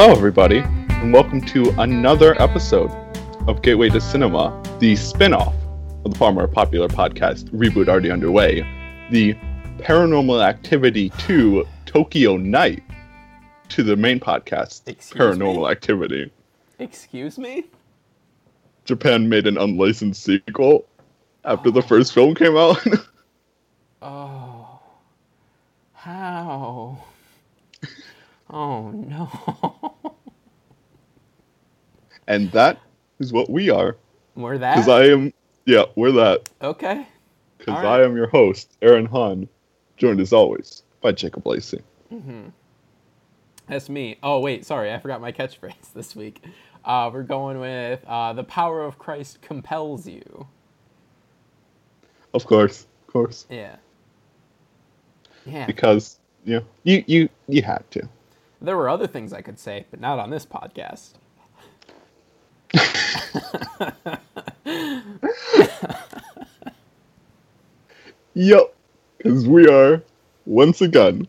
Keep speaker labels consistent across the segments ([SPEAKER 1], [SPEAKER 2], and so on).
[SPEAKER 1] Hello, everybody, and welcome to another episode of Gateway to Cinema, the spin off of the far more popular podcast Reboot Already Underway, the Paranormal Activity 2 Tokyo Night to the main podcast,
[SPEAKER 2] Excuse
[SPEAKER 1] Paranormal
[SPEAKER 2] me?
[SPEAKER 1] Activity.
[SPEAKER 2] Excuse me?
[SPEAKER 1] Japan made an unlicensed sequel after the oh. first film came out.
[SPEAKER 2] Oh. How? Oh no.
[SPEAKER 1] and that is what we are.
[SPEAKER 2] We're that. Because?
[SPEAKER 1] I am, yeah, we're that.
[SPEAKER 2] okay.
[SPEAKER 1] Because
[SPEAKER 2] All
[SPEAKER 1] I am your host, Aaron Hahn, joined as always by Jacob Lacey.
[SPEAKER 2] That's me. Oh wait, sorry, I forgot my catchphrase this week. Uh, we're going with uh, the power of Christ compels you.
[SPEAKER 1] Of course, of course.
[SPEAKER 2] Yeah. Yeah.
[SPEAKER 1] Because you know, you you you had to.
[SPEAKER 2] There were other things I could say, but not on this podcast.
[SPEAKER 1] Yep. Because we are once again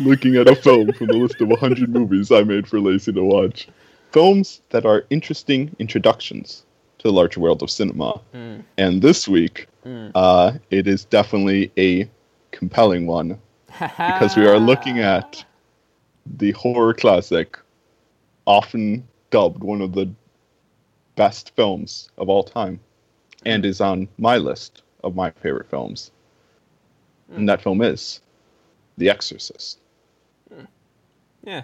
[SPEAKER 1] looking at a film from the list of 100 movies I made for Lacey to watch. Films that are interesting introductions to the larger world of cinema. And this week, uh, it is definitely a compelling one because we are looking at the horror classic, often dubbed one of the best films of all time, and is on my list of my favorite films. And that film is The Exorcist.
[SPEAKER 2] Yeah.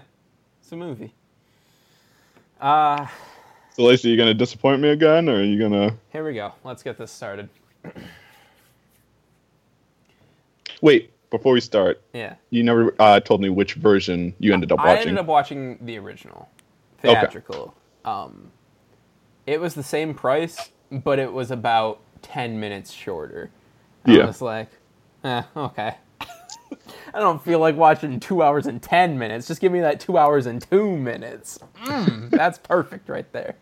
[SPEAKER 2] It's a movie. Uh,
[SPEAKER 1] So, Lacey, you gonna disappoint me again, or are you gonna
[SPEAKER 2] here we go. Let's get this started.
[SPEAKER 1] wait? Before we start,
[SPEAKER 2] Yeah.
[SPEAKER 1] you never uh, told me which version you ended up watching.
[SPEAKER 2] I ended up watching the original,
[SPEAKER 1] Okay.
[SPEAKER 2] theatrical. Um, it was the same price, but it was about ten minutes shorter. And
[SPEAKER 1] Yeah.
[SPEAKER 2] I was like, eh, okay. I don't feel like watching two hours and ten minutes. Just give me that two hours and two minutes. Mm, that's perfect right there.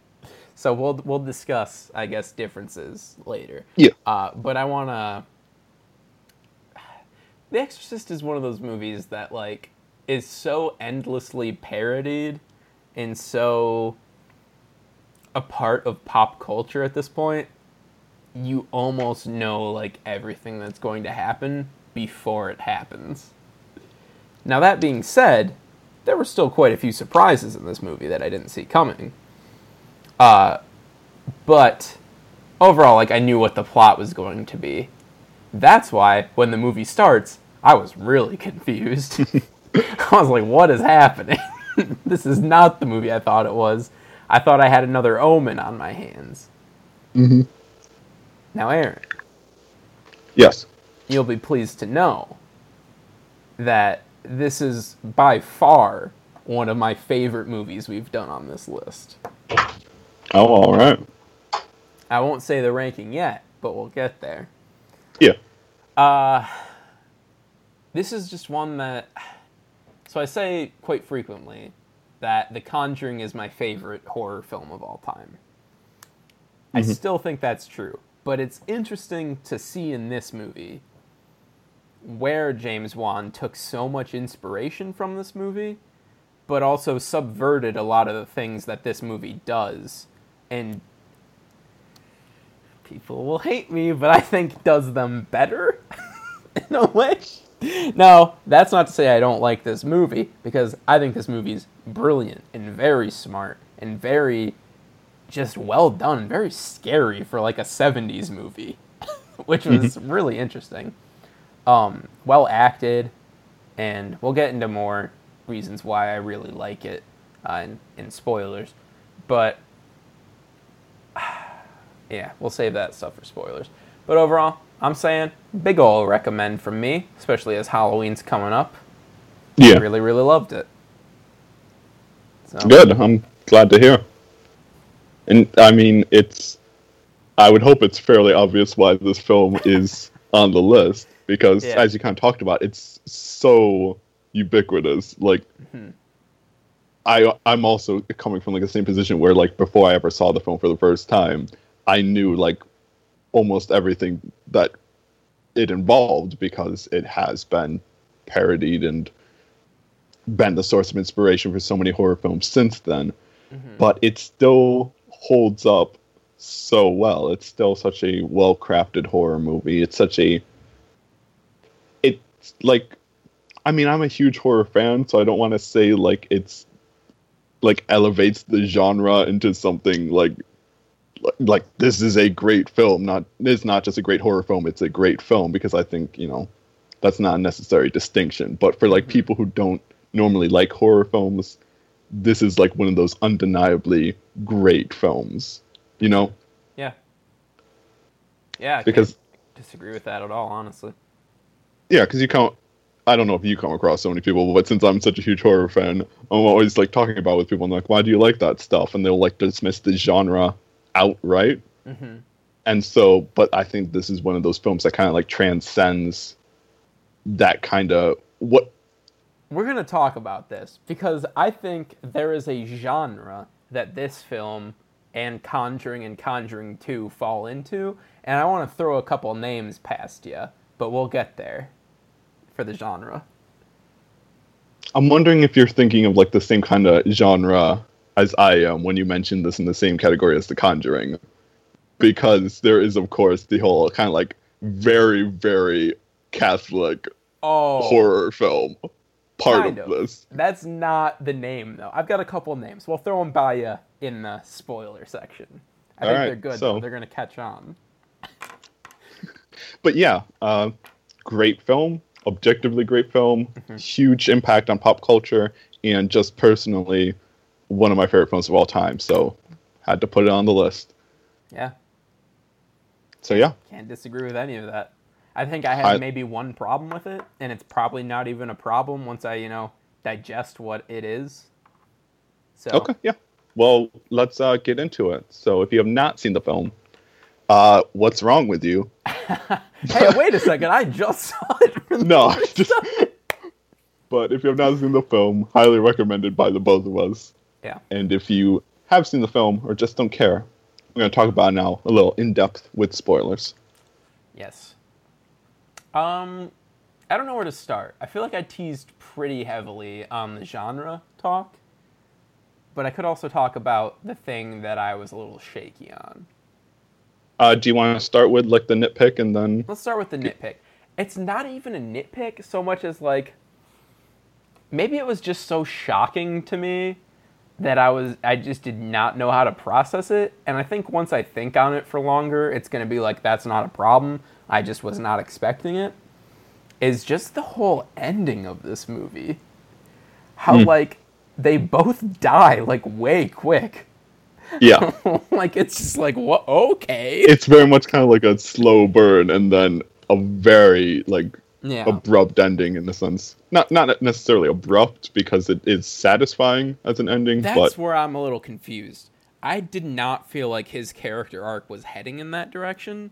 [SPEAKER 2] So we'll we'll discuss, I guess, differences later.
[SPEAKER 1] Yeah.
[SPEAKER 2] Uh, but I want to. The Exorcist is one of those movies that like is so endlessly parodied and so a part of pop culture at this point. You almost know like everything that's going to happen before it happens. Now that being said, there were still quite a few surprises in this movie that I didn't see coming. Uh, but overall, like I knew what the plot was going to be. That's why when the movie starts, I was really confused. I was like, what is happening? this is not the movie I thought it was. I thought I had another omen on my hands.
[SPEAKER 1] Mm-hmm.
[SPEAKER 2] Now, Aaron,
[SPEAKER 1] yes.
[SPEAKER 2] you'll be pleased to know that this is by far one of my favorite movies we've done on this list.
[SPEAKER 1] Oh, all right.
[SPEAKER 2] I won't say the ranking yet, but we'll get there.
[SPEAKER 1] Yeah.
[SPEAKER 2] Uh, this is just one that. So I say quite frequently that The Conjuring is my favorite horror film of all time. I mm-hmm. still think that's true, but it's interesting to see in this movie where James Wan took so much inspiration from this movie, but also subverted a lot of the things that this movie does and people will hate me, but I think does them better in a way. No, that's not to say I don't like this movie because I think this movie's brilliant and very smart and very just well done, very scary for like a 70s movie, which was really interesting. Um, well acted, and we'll get into more reasons why I really like it uh, in, in spoilers. But yeah, we'll save that stuff for spoilers. But overall, I'm saying big ol' recommend from me, especially as Halloween's coming up.
[SPEAKER 1] Yeah.
[SPEAKER 2] I really, really loved it. So,
[SPEAKER 1] Good. I'm glad to hear. And I mean, it's. I would hope it's fairly obvious why this film is on the list because,
[SPEAKER 2] Yeah.
[SPEAKER 1] as you kind of talked about, it's so ubiquitous. Like, mm-hmm. I I'm also coming from like the same position where like before I ever saw the film for the first time, I knew like almost everything that it involved because it has been parodied and been the source of inspiration for so many horror films since then. Mm-hmm. But it still holds up so well. It's still such a well crafted horror movie. It's such a it's like I mean, I'm a huge horror fan, so I don't want to say like it's like elevates the genre into something like like- this is a great film. Not it's not just a great horror film; it's a great film because I think you know that's not a necessary distinction. But for like mm-hmm. people who don't normally like horror films, this is like one of those undeniably great films. You know,
[SPEAKER 2] Yeah. Yeah. I
[SPEAKER 1] because
[SPEAKER 2] can't disagree with that at all, honestly.
[SPEAKER 1] yeah, because you come. I don't know if you come across so many people, but since I'm such a huge horror fan, I'm always like talking about it with people. I'm like, why do you like that stuff? And they'll like dismiss the genre outright.
[SPEAKER 2] hmm
[SPEAKER 1] And so, but I think this is one of those films that kind of like transcends that kind of what.
[SPEAKER 2] We're going to talk about this because I think there is a genre that this film and Conjuring and Conjuring 2 fall into. And I want to throw a couple names past you, but we'll get there for the genre.
[SPEAKER 1] I'm wondering if you're thinking of like the same kind of genre as I am when you mentioned this in the same category as The Conjuring, because there is, of course, the whole kind of like very, very Catholic
[SPEAKER 2] Oh,
[SPEAKER 1] horror film part of
[SPEAKER 2] of.
[SPEAKER 1] this.
[SPEAKER 2] that's not the name, though. I've got a couple names. We'll throw them by you in the spoiler section. I
[SPEAKER 1] All
[SPEAKER 2] think
[SPEAKER 1] right,
[SPEAKER 2] they're good,
[SPEAKER 1] so-
[SPEAKER 2] though. They're going to catch on.
[SPEAKER 1] But yeah, uh, great film, objectively great film,
[SPEAKER 2] Mm-hmm.
[SPEAKER 1] huge impact on pop culture, and just personally, one of my favorite films of all time. So, had to put it on the list.
[SPEAKER 2] Yeah.
[SPEAKER 1] So yeah,
[SPEAKER 2] Can't disagree with any of that. I think I have
[SPEAKER 1] I-
[SPEAKER 2] maybe one problem with it, and it's probably not even a problem once I, you know, digest what it is. So
[SPEAKER 1] okay, yeah. Well, let's uh, get into it. So, if you have not seen the film, uh, what's wrong with you?
[SPEAKER 2] hey, wait a second! I just saw it.
[SPEAKER 1] No, just- But if you have not seen the film, highly recommended by the both of us.
[SPEAKER 2] Yeah.
[SPEAKER 1] And if you have seen the film or just don't care, we're going to talk about it now a little in depth with spoilers.
[SPEAKER 2] Yes. Um, I don't know where to start. I feel like I teased pretty heavily on the genre talk, but I could also talk about the thing that I was a little shaky on.
[SPEAKER 1] Uh, do you want to start with like the nitpick and then?
[SPEAKER 2] Let's start with the nitpick. It's not even a nitpick so much as like maybe it was just so shocking to me that I was I just did not know how to process it. And I think once I think on it for longer, it's gonna be like that's not a problem. I just was not expecting it. Is just the whole ending of this movie. How hmm. like they both die like way quick.
[SPEAKER 1] Yeah,
[SPEAKER 2] like it's just like what okay.
[SPEAKER 1] it's very much kind of like a slow burn and then a very like
[SPEAKER 2] yeah.
[SPEAKER 1] abrupt ending in a sense. Not not necessarily abrupt because it is satisfying as an ending,
[SPEAKER 2] That's
[SPEAKER 1] but
[SPEAKER 2] where I'm a little confused. I did not feel like his character arc was heading in that direction,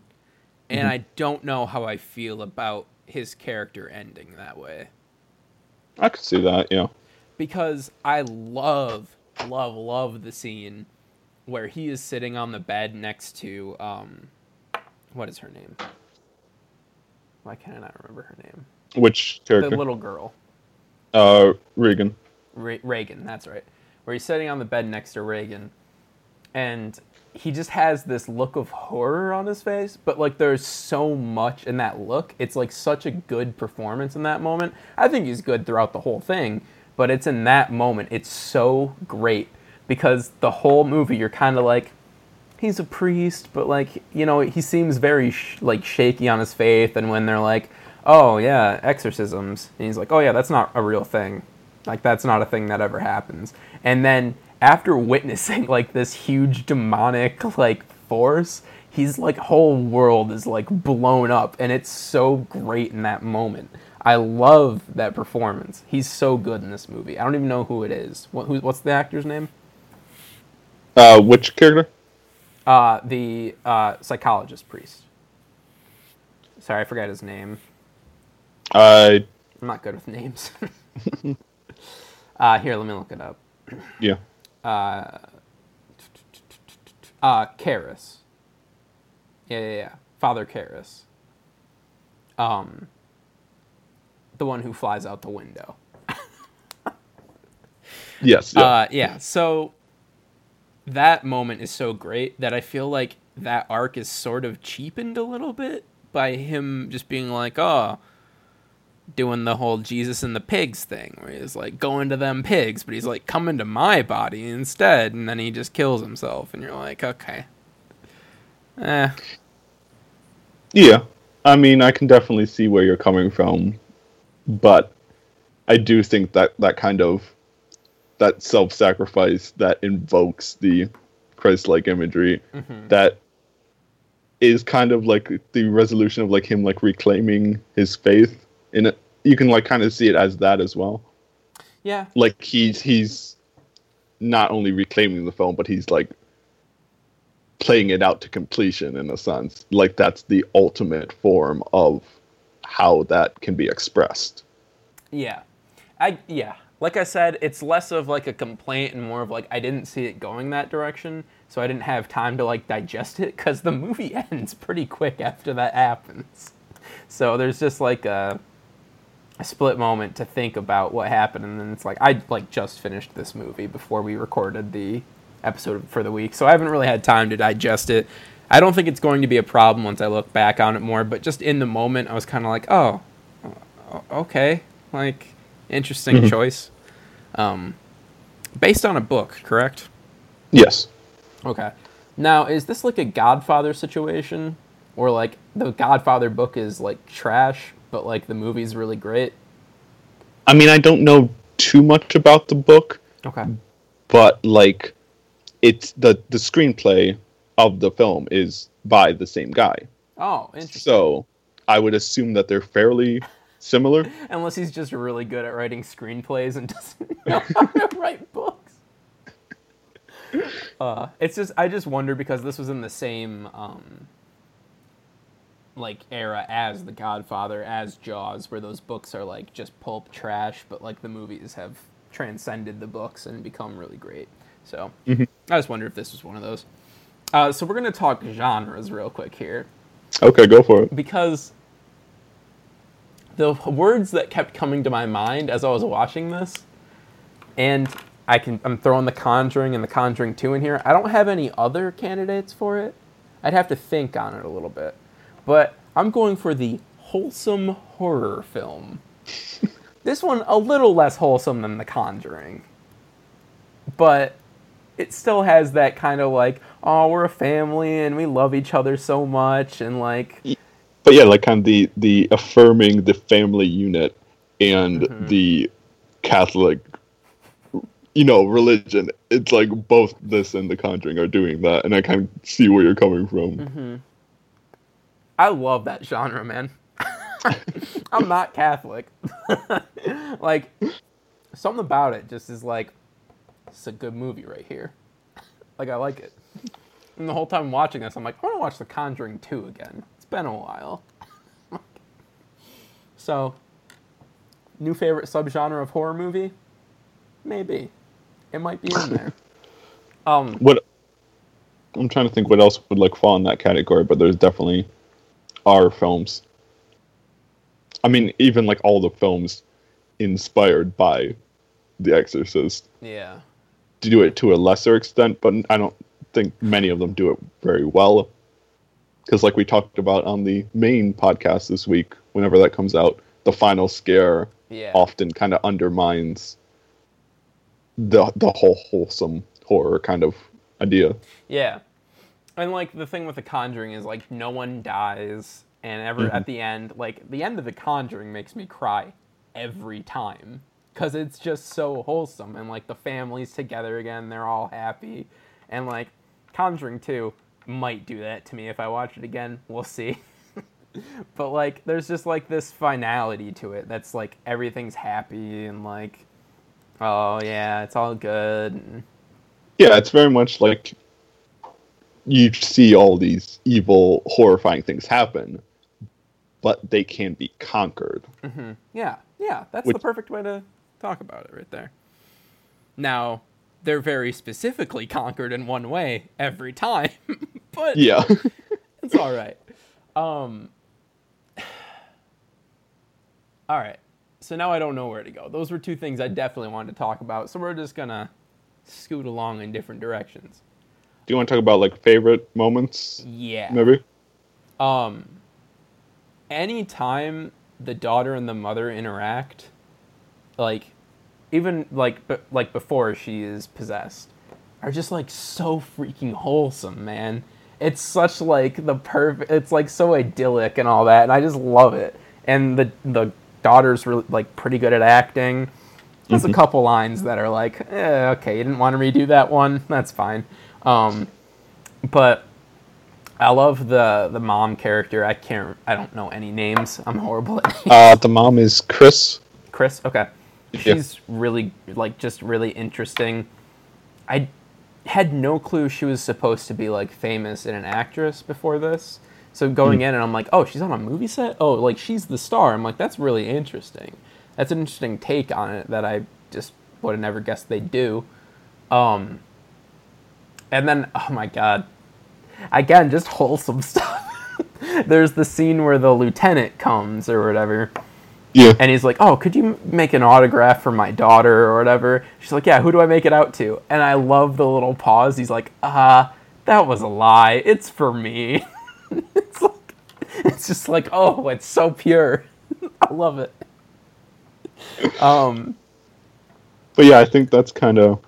[SPEAKER 2] and
[SPEAKER 1] Mm-hmm.
[SPEAKER 2] I don't know how I feel about his character ending that way.
[SPEAKER 1] I could see that. Yeah,
[SPEAKER 2] Because I love, love, love the scene where he is sitting on the bed next to um, what is her name? Why can't I not remember her name?
[SPEAKER 1] which character?
[SPEAKER 2] The little girl.
[SPEAKER 1] Uh, Regan.
[SPEAKER 2] Re- Reagan, that's right. Where he's sitting on the bed next to Reagan, and he just has this look of horror on his face. But like, there's so much in that look. It's like such a good performance in that moment. I think he's good throughout the whole thing, but it's in that moment. It's so great because the whole movie, you're kind of like, he's a priest, but like you know, he seems very sh- like shaky on his faith. And when they're like, "Oh yeah, exorcisms," and he's like, "Oh yeah, that's not a real thing. Like that's not a thing that ever happens." And then after witnessing like this huge demonic like force, he's like whole world is like blown up, and it's so great in that moment. I love that performance. He's so good in this movie. I don't even know who it is. What, who, what's the actor's name?
[SPEAKER 1] Uh, which character?
[SPEAKER 2] Uh, the uh, psychologist priest. Sorry, I forgot his name.
[SPEAKER 1] I
[SPEAKER 2] I'm not good with names. uh, here, let me look it up.
[SPEAKER 1] yeah.
[SPEAKER 2] Uh, uh, Karras. Yeah, yeah, yeah. Father Karras. Um, the one who flies out the window.
[SPEAKER 1] Yes. Yeah.
[SPEAKER 2] Uh, yeah. So that moment is so great that I feel like that arc is sort of cheapened a little bit by him just being like, oh, doing the whole Jesus and the pigs thing, where he's like going to them pigs, but he's like coming to my body instead, and then he just kills himself, and you're like, okay, eh,
[SPEAKER 1] yeah. I mean, I can definitely see where you're coming from, but I do think that that kind of that self-sacrifice that invokes the Christ-like imagery
[SPEAKER 2] Mhm.
[SPEAKER 1] that is kind of like the resolution of like him like reclaiming his faith in it. You can like kind of see it as that as well.
[SPEAKER 2] yeah,
[SPEAKER 1] Like he's he's not only reclaiming the film, but he's like playing it out to completion in a sense. Like that's the ultimate form of how that can be expressed.
[SPEAKER 2] Yeah. I yeah. Like I said, it's less of like a complaint and more of like I didn't see it going that direction, so I didn't have time to like digest it cuz the movie ends pretty quick after that happens. So there's just like a a split moment to think about what happened and then it's like I like just finished this movie before we recorded the episode for the week. So I haven't really had time to digest it. I don't think it's going to be a problem once I look back on it more, but just in the moment I was kind of like, "Oh, okay, like interesting
[SPEAKER 1] Mhm.
[SPEAKER 2] choice. Um, based on a book, correct?
[SPEAKER 1] Yes.
[SPEAKER 2] Okay. Now, is this like a Godfather situation, or like the Godfather book is like trash, but like the movie's really great?
[SPEAKER 1] I mean, I don't know too much about the book,
[SPEAKER 2] Okay.
[SPEAKER 1] but like it's the the screenplay of the film is by the same guy.
[SPEAKER 2] Oh, interesting.
[SPEAKER 1] So, I would assume that they're fairly similar.
[SPEAKER 2] Unless he's just really good at writing screenplays and doesn't know how to write books. Uh, it's just I just wonder because this was in the same um, like era as The Godfather, as Jaws, where those books are like just pulp trash, but like the movies have transcended the books and become really great. So
[SPEAKER 1] Mhm.
[SPEAKER 2] I just wonder if this was one of those. Uh, so we're gonna talk genres real quick here
[SPEAKER 1] Okay, go for it.
[SPEAKER 2] because the words that kept coming to my mind as I was watching this, and I can I'm throwing the Conjuring and the Conjuring 2 in here. I don't have any other candidates for it. I'd have to think on it a little bit. But I'm going for the wholesome horror film. this one a little less wholesome than the Conjuring. But it still has that kind of like, oh, we're a family and we love each other so much and like
[SPEAKER 1] But yeah, like kind of the the affirming the family unit and
[SPEAKER 2] Mhm.
[SPEAKER 1] the Catholic, you know, religion. It's like both this and The Conjuring are doing that, and I kind of see where you're coming from.
[SPEAKER 2] Mm-hmm. I love that genre, man. I'm not Catholic. like, something about it just is like, it's a good movie right here. like, I like it. And the whole time watching this, I'm like, I want to watch The Conjuring 2 again. Been a while. so, new favorite subgenre of horror movie? Maybe. It might be in there. Um,
[SPEAKER 1] What I'm trying to think what else would like fall in that category, but there's definitely are films. I mean, even like all the films inspired by The Exorcist
[SPEAKER 2] yeah.
[SPEAKER 1] do it to a lesser extent, but I don't think many of them do it very well. Because, like we talked about on the main podcast this week, whenever that comes out, the final scare
[SPEAKER 2] Yeah.
[SPEAKER 1] often kind of undermines the the whole wholesome horror kind of idea.
[SPEAKER 2] Yeah. And like the thing with the conjuring is like no one dies and ever mm-hmm. at the end like the end of the conjuring makes me cry every time cuz it's just so wholesome and like the family's together again, they're all happy. And like Conjuring 2 might do that to me if I watch it again. We'll see. but like there's just like this finality to it that's like everything's happy and like oh yeah, it's all good. And,
[SPEAKER 1] Yeah, it's very much like you see all these evil, horrifying things happen, but they can be conquered.
[SPEAKER 2] Mhm. Yeah, yeah, that's the perfect way to talk about it right there. Now, they're very specifically conquered in one way every time, but
[SPEAKER 1] Yeah.
[SPEAKER 2] it's all right. Um, all right. so now I don't know where to go. Those were two things I definitely wanted to talk about. So we're just gonna scoot along in different directions.
[SPEAKER 1] Do you want to talk about like favorite moments?
[SPEAKER 2] Yeah.
[SPEAKER 1] Maybe.
[SPEAKER 2] Um, anytime the daughter and the mother interact, like, even like b- like before she is possessed, are just like so freaking wholesome, man. It's such like the perfect. It's like so idyllic and all that, and I just love it. And the the daughter's really like pretty good at acting. There's a couple lines that are like, eh, okay, you didn't want to redo that one. That's fine. Um, but I love the the mom character. I can't. I don't know any names. I'm horrible at names.
[SPEAKER 1] Uh, the mom is Chris.
[SPEAKER 2] Chris. Okay.
[SPEAKER 1] Yeah.
[SPEAKER 2] She's really like just really interesting. I had no clue she was supposed to be like famous and an actress before this. So going in and I'm like, oh, she's on a movie set. Oh, like she's the star. I'm like, that's really interesting. That's an interesting take on it that I just would have never guessed they'd do. Um, and then oh my god, again, just wholesome stuff. There's the scene where the lieutenant comes or whatever
[SPEAKER 1] Yeah.
[SPEAKER 2] and he's like, "Oh, could you make an autograph for my daughter or whatever?" She's like, "Yeah, who do I make it out to?" And I love the little pause. He's like, "Ah, that was a lie. It's for me." it's like, it's just like, oh, it's so pure. I love it. Um,
[SPEAKER 1] But yeah, I think that's kind of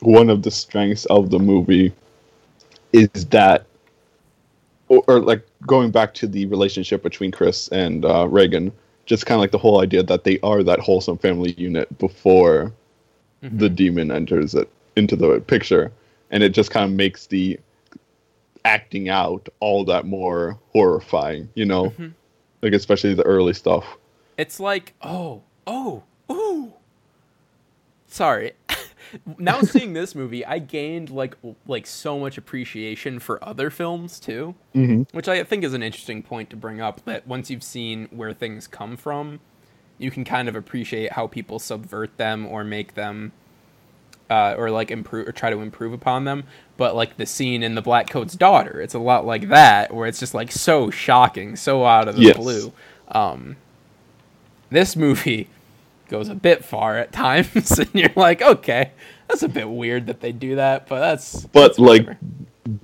[SPEAKER 1] one of the strengths of the movie is that, or, or like going back to the relationship between Chris and uh, Reagan, just kind of like the whole idea that they are that wholesome family unit before mm-hmm. the demon enters it into the picture, and it just kind of makes the acting out all that more horrifying, you know, mm-hmm. like especially the early stuff.
[SPEAKER 2] it's like, oh, oh, ooh. Sorry. Now seeing this movie, I gained like like so much appreciation for other films too,
[SPEAKER 1] Mm-hmm.
[SPEAKER 2] which I think is an interesting point to bring up. That once you've seen where things come from, you can kind of appreciate how people subvert them or make them, uh, or like improve or try to improve upon them. But like the scene in the Blackcoat's daughter, it's a lot like that, where it's just like so shocking, so out of the
[SPEAKER 1] Yes.
[SPEAKER 2] blue. Um, this movie goes a bit far at times, and you're like, okay, that's a bit weird that they do that, but that's
[SPEAKER 1] But
[SPEAKER 2] that's
[SPEAKER 1] like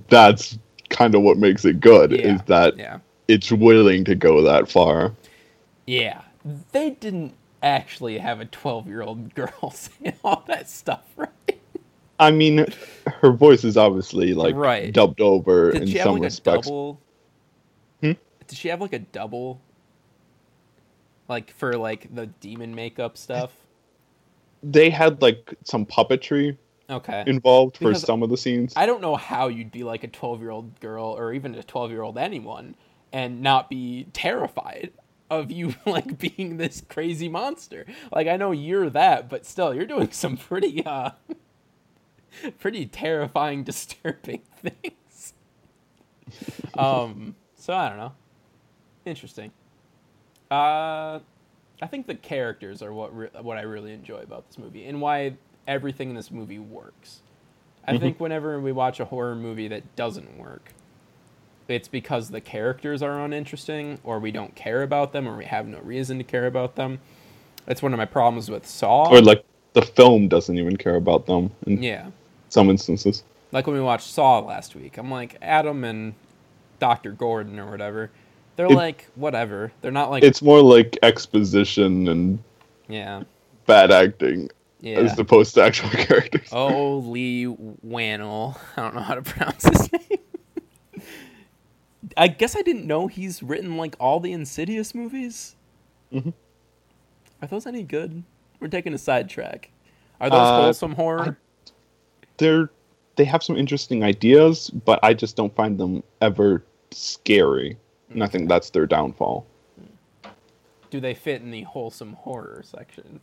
[SPEAKER 1] that's kind of what makes it good
[SPEAKER 2] Yeah,
[SPEAKER 1] is that
[SPEAKER 2] yeah,
[SPEAKER 1] it's willing to go that far.
[SPEAKER 2] yeah, they didn't actually have a 12 year old girl say all that stuff, right?
[SPEAKER 1] I mean, her voice is obviously like
[SPEAKER 2] Right.
[SPEAKER 1] dubbed over
[SPEAKER 2] Did
[SPEAKER 1] in some
[SPEAKER 2] like
[SPEAKER 1] respects. Hmm?
[SPEAKER 2] Did she have like a double? Like for like the demon makeup stuff.
[SPEAKER 1] They had like some puppetry
[SPEAKER 2] Okay.
[SPEAKER 1] involved for some of the scenes.
[SPEAKER 2] I don't know how you'd be like a 12 year old girl or even a 12 year old anyone and not be terrified of you like being this crazy monster. Like I know you're that, but still you're doing some pretty uh pretty terrifying disturbing things. um so I don't know. Interesting. Uh I think the characters are what re- what I really enjoy about this movie and why everything in this movie works. I think whenever we watch a horror movie that doesn't work, it's because the characters are uninteresting, or we don't care about them, or we have no reason to care about them. That's one of my problems with Saw.
[SPEAKER 1] Or like the film doesn't even care about them in
[SPEAKER 2] yeah,
[SPEAKER 1] some instances.
[SPEAKER 2] like when we watched Saw last week, I'm like Adam and Doctor Gordon or whatever. They're
[SPEAKER 1] It-
[SPEAKER 2] like whatever. They're not like
[SPEAKER 1] It's more like exposition and
[SPEAKER 2] yeah,
[SPEAKER 1] bad acting
[SPEAKER 2] yeah.
[SPEAKER 1] as opposed to actual characters.
[SPEAKER 2] Oh, Leigh Whannell. I don't know how to pronounce his name. I guess I didn't know he's written like all the Insidious movies.
[SPEAKER 1] Mhm.
[SPEAKER 2] Are those any good? We're taking a sidetrack. Are those
[SPEAKER 1] Uh,
[SPEAKER 2] wholesome horror?
[SPEAKER 1] They're they have some interesting ideas, but I just don't find them ever scary. And I think that's their downfall.
[SPEAKER 2] Do they fit in the wholesome horror section?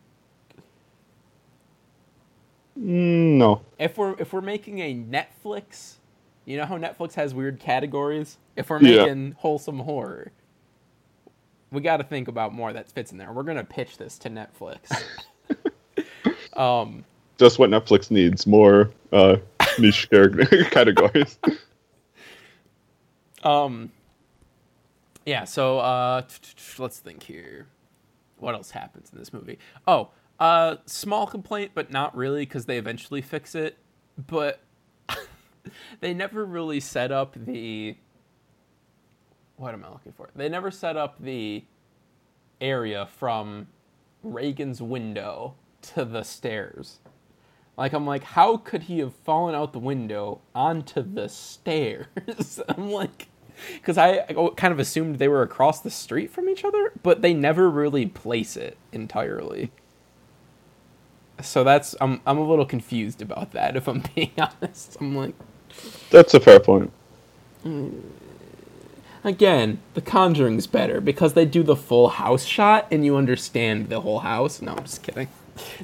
[SPEAKER 1] Mm, no.
[SPEAKER 2] If we're if we're making a Netflix, you know how Netflix has weird categories. If we're
[SPEAKER 1] Yeah.
[SPEAKER 2] making wholesome horror, we got to think about more that fits in there. We're gonna pitch this to Netflix. um,
[SPEAKER 1] Just what Netflix needs more uh, niche categories.
[SPEAKER 2] um, yeah. So uh, let's think here. what else happens in this movie? Oh, uh, small complaint, but not really because they eventually fix it. But they never really set up the. What am I looking for? They never set up the area from Regan's window to the stairs. Like I'm like, how could he have fallen out the window onto the stairs? I'm like, because I kind of assumed they were across the street from each other, but they never really place it entirely. So that's I'm I'm a little confused about that. If I'm being honest, I'm like,
[SPEAKER 1] That's a fair point.
[SPEAKER 2] again, The Conjuring's better because they do the full house shot and you understand the whole house. No, I'm just kidding.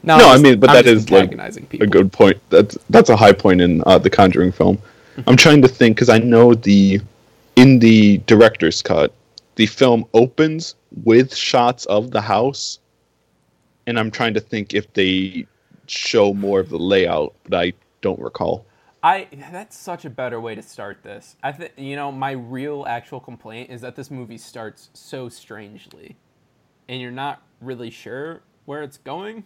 [SPEAKER 1] No,
[SPEAKER 2] I'm
[SPEAKER 1] I mean, but
[SPEAKER 2] I'm
[SPEAKER 1] that
[SPEAKER 2] just
[SPEAKER 1] is like
[SPEAKER 2] antagonizing
[SPEAKER 1] a good point. That's that's a high point in uh, the Conjuring film.
[SPEAKER 2] Mm-hmm.
[SPEAKER 1] I'm trying to think because I know the in the director's cut, the film opens with shots of the house, and I'm trying to think if they show more of the layout, but I don't recall.
[SPEAKER 2] I that's such a better way to start this. I think you know my real actual complaint is that this movie starts so strangely, and you're not really sure where it's going.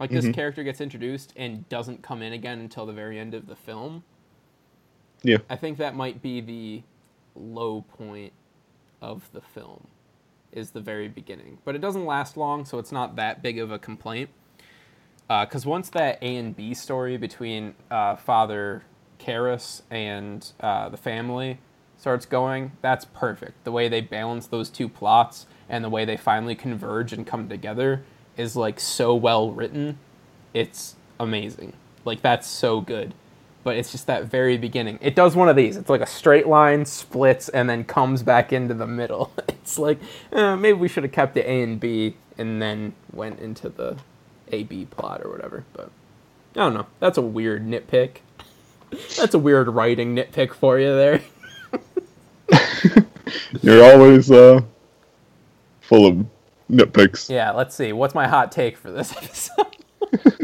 [SPEAKER 2] Like this mm-hmm. character gets introduced and doesn't come in again until the very end of the film.
[SPEAKER 1] Yeah.
[SPEAKER 2] I think that might be the low point of the film, is the very beginning. But it doesn't last long, so it's not that big of a complaint. Because once that A and B story between uh, Father Karras and uh, the family starts going, that's perfect. The way they balance those two plots and the way they finally converge and come together is like so well written. It's amazing. Like that's so good. But it's just that very beginning. It does one of these. It's like a straight line, splits, and then comes back into the middle. It's like eh, maybe we should have kept the A and B and then went into the A B plot or whatever. But I don't know. That's a weird nitpick. That's a weird writing nitpick for you there.
[SPEAKER 1] You're always uh, full of nitpicks.
[SPEAKER 2] Yeah, let's see. What's my hot take for this episode?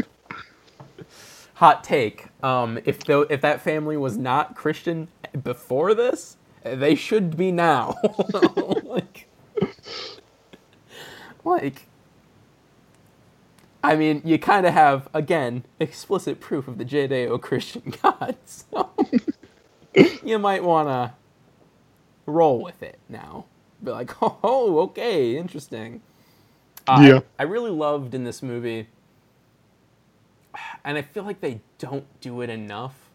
[SPEAKER 2] Hot take. Um, if though if that family was not Christian before this, they should be now. like, like, I mean, you kind of have again explicit proof of the Judeo-Christian God, so you might want to roll with it now. Be like, oh, okay, interesting. Uh,
[SPEAKER 1] Yeah.
[SPEAKER 2] I, I really loved in this movie, and I feel like they don't do it enough,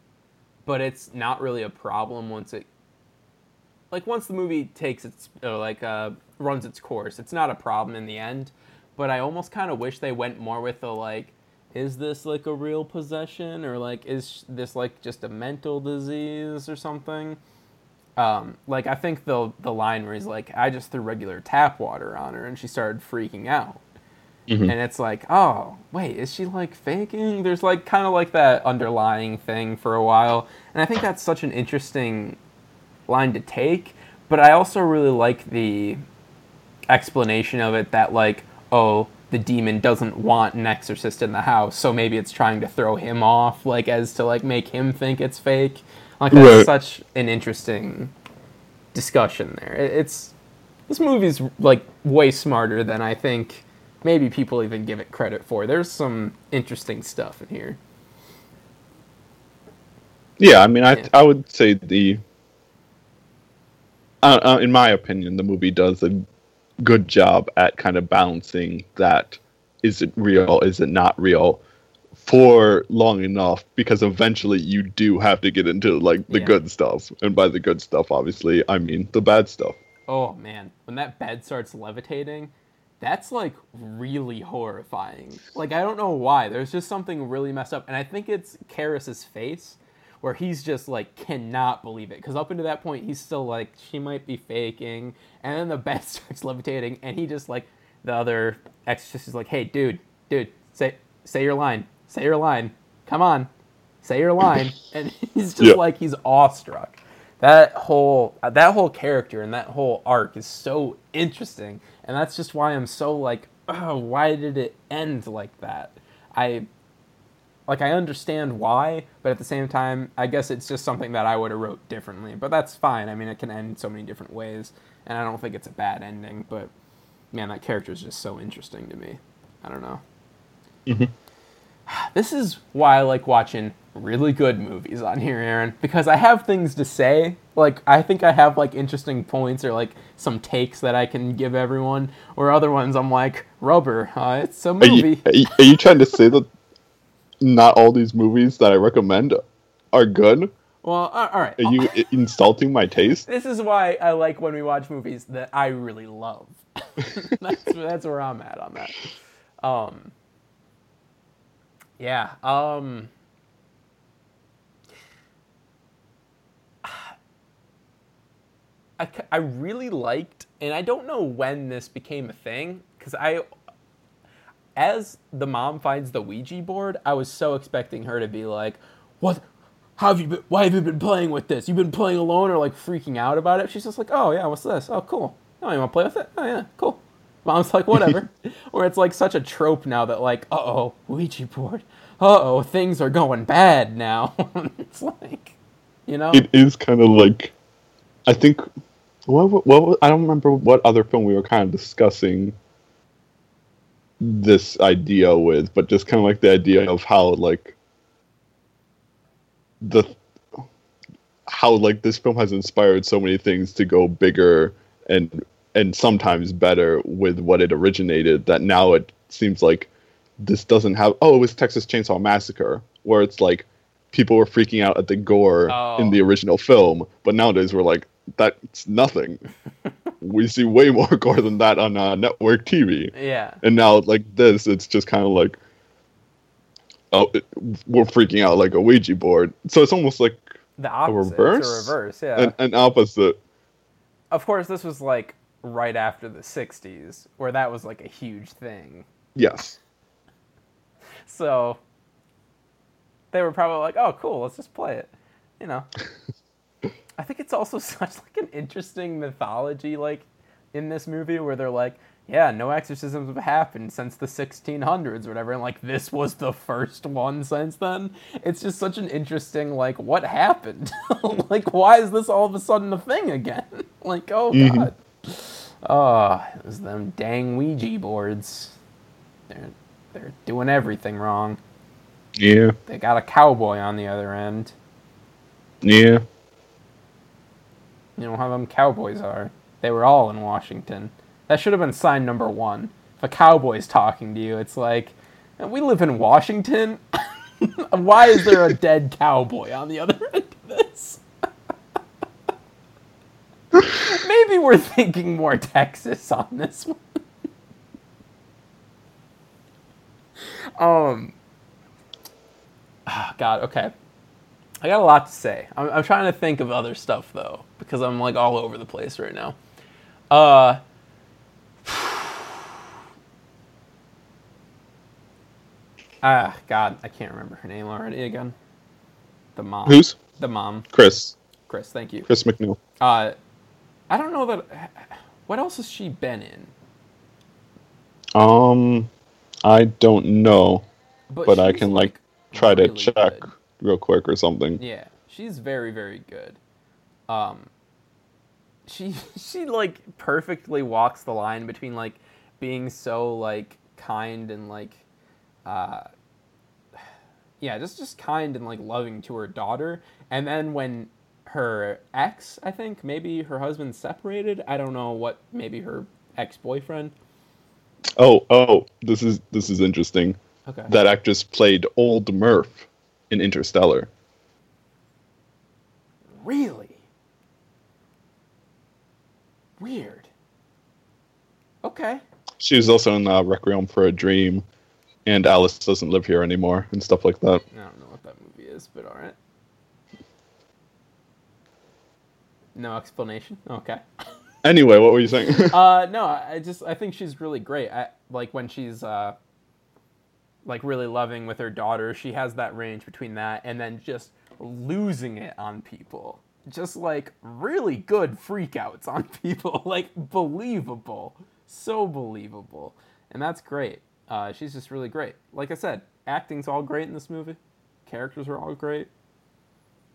[SPEAKER 2] but it's not really a problem once it, like once the movie takes its or like uh, runs its course, it's not a problem in the end. But I almost kind of wish they went more with the like, is this like a real possession or like is this like just a mental disease or something? um, like I think the the line where he's like, I just threw regular tap water on her and she started freaking out. Mm-hmm. And it's like, oh, wait, is she like faking? There's like kind of like that underlying thing for a while. And I think that's such an interesting line to take. But I also really like the explanation of it that, like, oh, the demon doesn't want an exorcist in the house, so maybe it's trying to throw him off, like, as to, like, make him think it's fake. Like, that's
[SPEAKER 1] Right.
[SPEAKER 2] such an interesting discussion there. It's. This movie's, like, way smarter than I think maybe people even give it credit for. There's some interesting stuff in here.
[SPEAKER 1] Yeah, I mean, I
[SPEAKER 2] Yeah.
[SPEAKER 1] I would say the, uh, uh, in my opinion, the movie does a good job at kind of balancing that is it real, is it not real, for long enough because eventually you do have to get into like the
[SPEAKER 2] Yeah.
[SPEAKER 1] good stuff, and by the good stuff, obviously, I mean the bad stuff.
[SPEAKER 2] Oh man, when that bed starts levitating, that's like really horrifying. Like I don't know why. There's just something really messed up, and I think it's Karras's face where he's just like cannot believe it. Because up until that point he's still like she might be faking, and then the bed starts levitating, and he just like the other exorcist is like, hey dude, dude, say say your line, say your line, come on, say your line, and he's just
[SPEAKER 1] Yeah.
[SPEAKER 2] like he's awestruck that whole that whole character and that whole arc is so interesting and that's just why i'm so like oh why did it end like that i like i understand why but at the same time i guess it's just something that i would have wrote differently but that's fine i mean it can end so many different ways and i don't think it's a bad ending but man, that character is just so interesting to me. I don't know.
[SPEAKER 1] Mhm.
[SPEAKER 2] This is why I like watching really good movies on here, Aaron, because I have things to say. Like I think I have like interesting points or like some takes that I can give everyone, or other ones I'm like rubber. Uh, it's a
[SPEAKER 1] Are you,
[SPEAKER 2] movie.
[SPEAKER 1] are you are you trying to say that not all these movies that I recommend are good?
[SPEAKER 2] Well, all right.
[SPEAKER 1] Are you insulting my taste?
[SPEAKER 2] This is why I like when we watch movies that I really love. that's that's where I'm at on that. Um, yeah. Um, I, I really liked, and I don't know when this became a thing because I, as the mom finds the Ouija board, I was so expecting her to be like, "What? How have you been? Why have you been playing with this? You've been playing alone or like freaking out about it?" She's just like, "Oh yeah, what's this? Oh cool. Oh you want to play with it? Oh yeah, cool." Mom's like, "Whatever." or it's like such a trope now that like, "Uh oh, Ouija board. Uh oh, things are going bad now." it's like, you know,
[SPEAKER 1] It is kind of like, I think, what, what, what I don't remember what other film we were kind of discussing this idea with, but just kind of like the idea of how like the how like this film has inspired so many things to go bigger and and sometimes better with what it originated that now it seems like this doesn't have oh it was Texas Chainsaw Massacre where it's like people were freaking out at the gore
[SPEAKER 2] Oh.
[SPEAKER 1] in the original film but nowadays we're like that's nothing we see way more gore than that on uh, network TV
[SPEAKER 2] yeah,
[SPEAKER 1] and now like this it's just kind of like oh it, we're freaking out like a Ouija board so it's almost like
[SPEAKER 2] the opposite. It's
[SPEAKER 1] reverse?
[SPEAKER 2] a reverse. Yeah.
[SPEAKER 1] an, an opposite
[SPEAKER 2] of course, this was like right after the '60s, where that was like a huge thing.
[SPEAKER 1] yes
[SPEAKER 2] So they were probably like, "Oh, cool, let's just play it," you know. I think it's also such like an interesting mythology, like in this movie, where they're like, "Yeah, no exorcisms have happened since the 1600s or whatever," and like this was the first one since then. It's just such an interesting, like, what happened? like, why is this all of a sudden a thing again? like, oh
[SPEAKER 1] Mhm.
[SPEAKER 2] god. Oh, it was them dang Ouija boards. They're they're doing everything wrong.
[SPEAKER 1] yeah
[SPEAKER 2] They got a cowboy on the other end.
[SPEAKER 1] yeah
[SPEAKER 2] You know how them cowboys are. They were all in Washington. That should have been sign number one. If a cowboy's talking to you, it's like, we live in Washington. Why is there a dead cowboy on the other end of this? Maybe we're thinking more Texas on this one. um. ah, God, okay. I got a lot to say. I'm, I'm trying to think of other stuff though, because I'm like all over the place right now. Uh, ah, God, I can't remember her name already again. The mom.
[SPEAKER 1] who's
[SPEAKER 2] the mom?
[SPEAKER 1] Chris
[SPEAKER 2] Chris. Thank you.
[SPEAKER 1] Chris MacNeil
[SPEAKER 2] Uh, I don't know that. What else has she been in?
[SPEAKER 1] um I don't know but I can like try to check
[SPEAKER 2] good.
[SPEAKER 1] real quick or something
[SPEAKER 2] Yeah, she's very very good. Um she she like perfectly walks the line between like being so like kind and like uh yeah, just just kind and like loving to her daughter and then when her ex, I think, maybe her husband separated, I don't know what maybe her ex-boyfriend.
[SPEAKER 1] oh oh this is this is interesting
[SPEAKER 2] Okay.
[SPEAKER 1] that actress played old Murph in Interstellar
[SPEAKER 2] Really? Weird. Okay.
[SPEAKER 1] she was also in uh, Requiem for a Dream and Alice doesn't live here anymore and stuff like that
[SPEAKER 2] I don't know what that movie is, but all right. No explanation. Okay.
[SPEAKER 1] anyway what were you saying
[SPEAKER 2] Uh, no, I I just I think she's really great. I like when she's uh, like really loving with her daughter. She has that range between that and then just losing it on people. Just like really good freakouts on people, like believable, so believable, and that's great. Uh, she's just really great. Like I said, acting's all great in this movie. Characters are all great.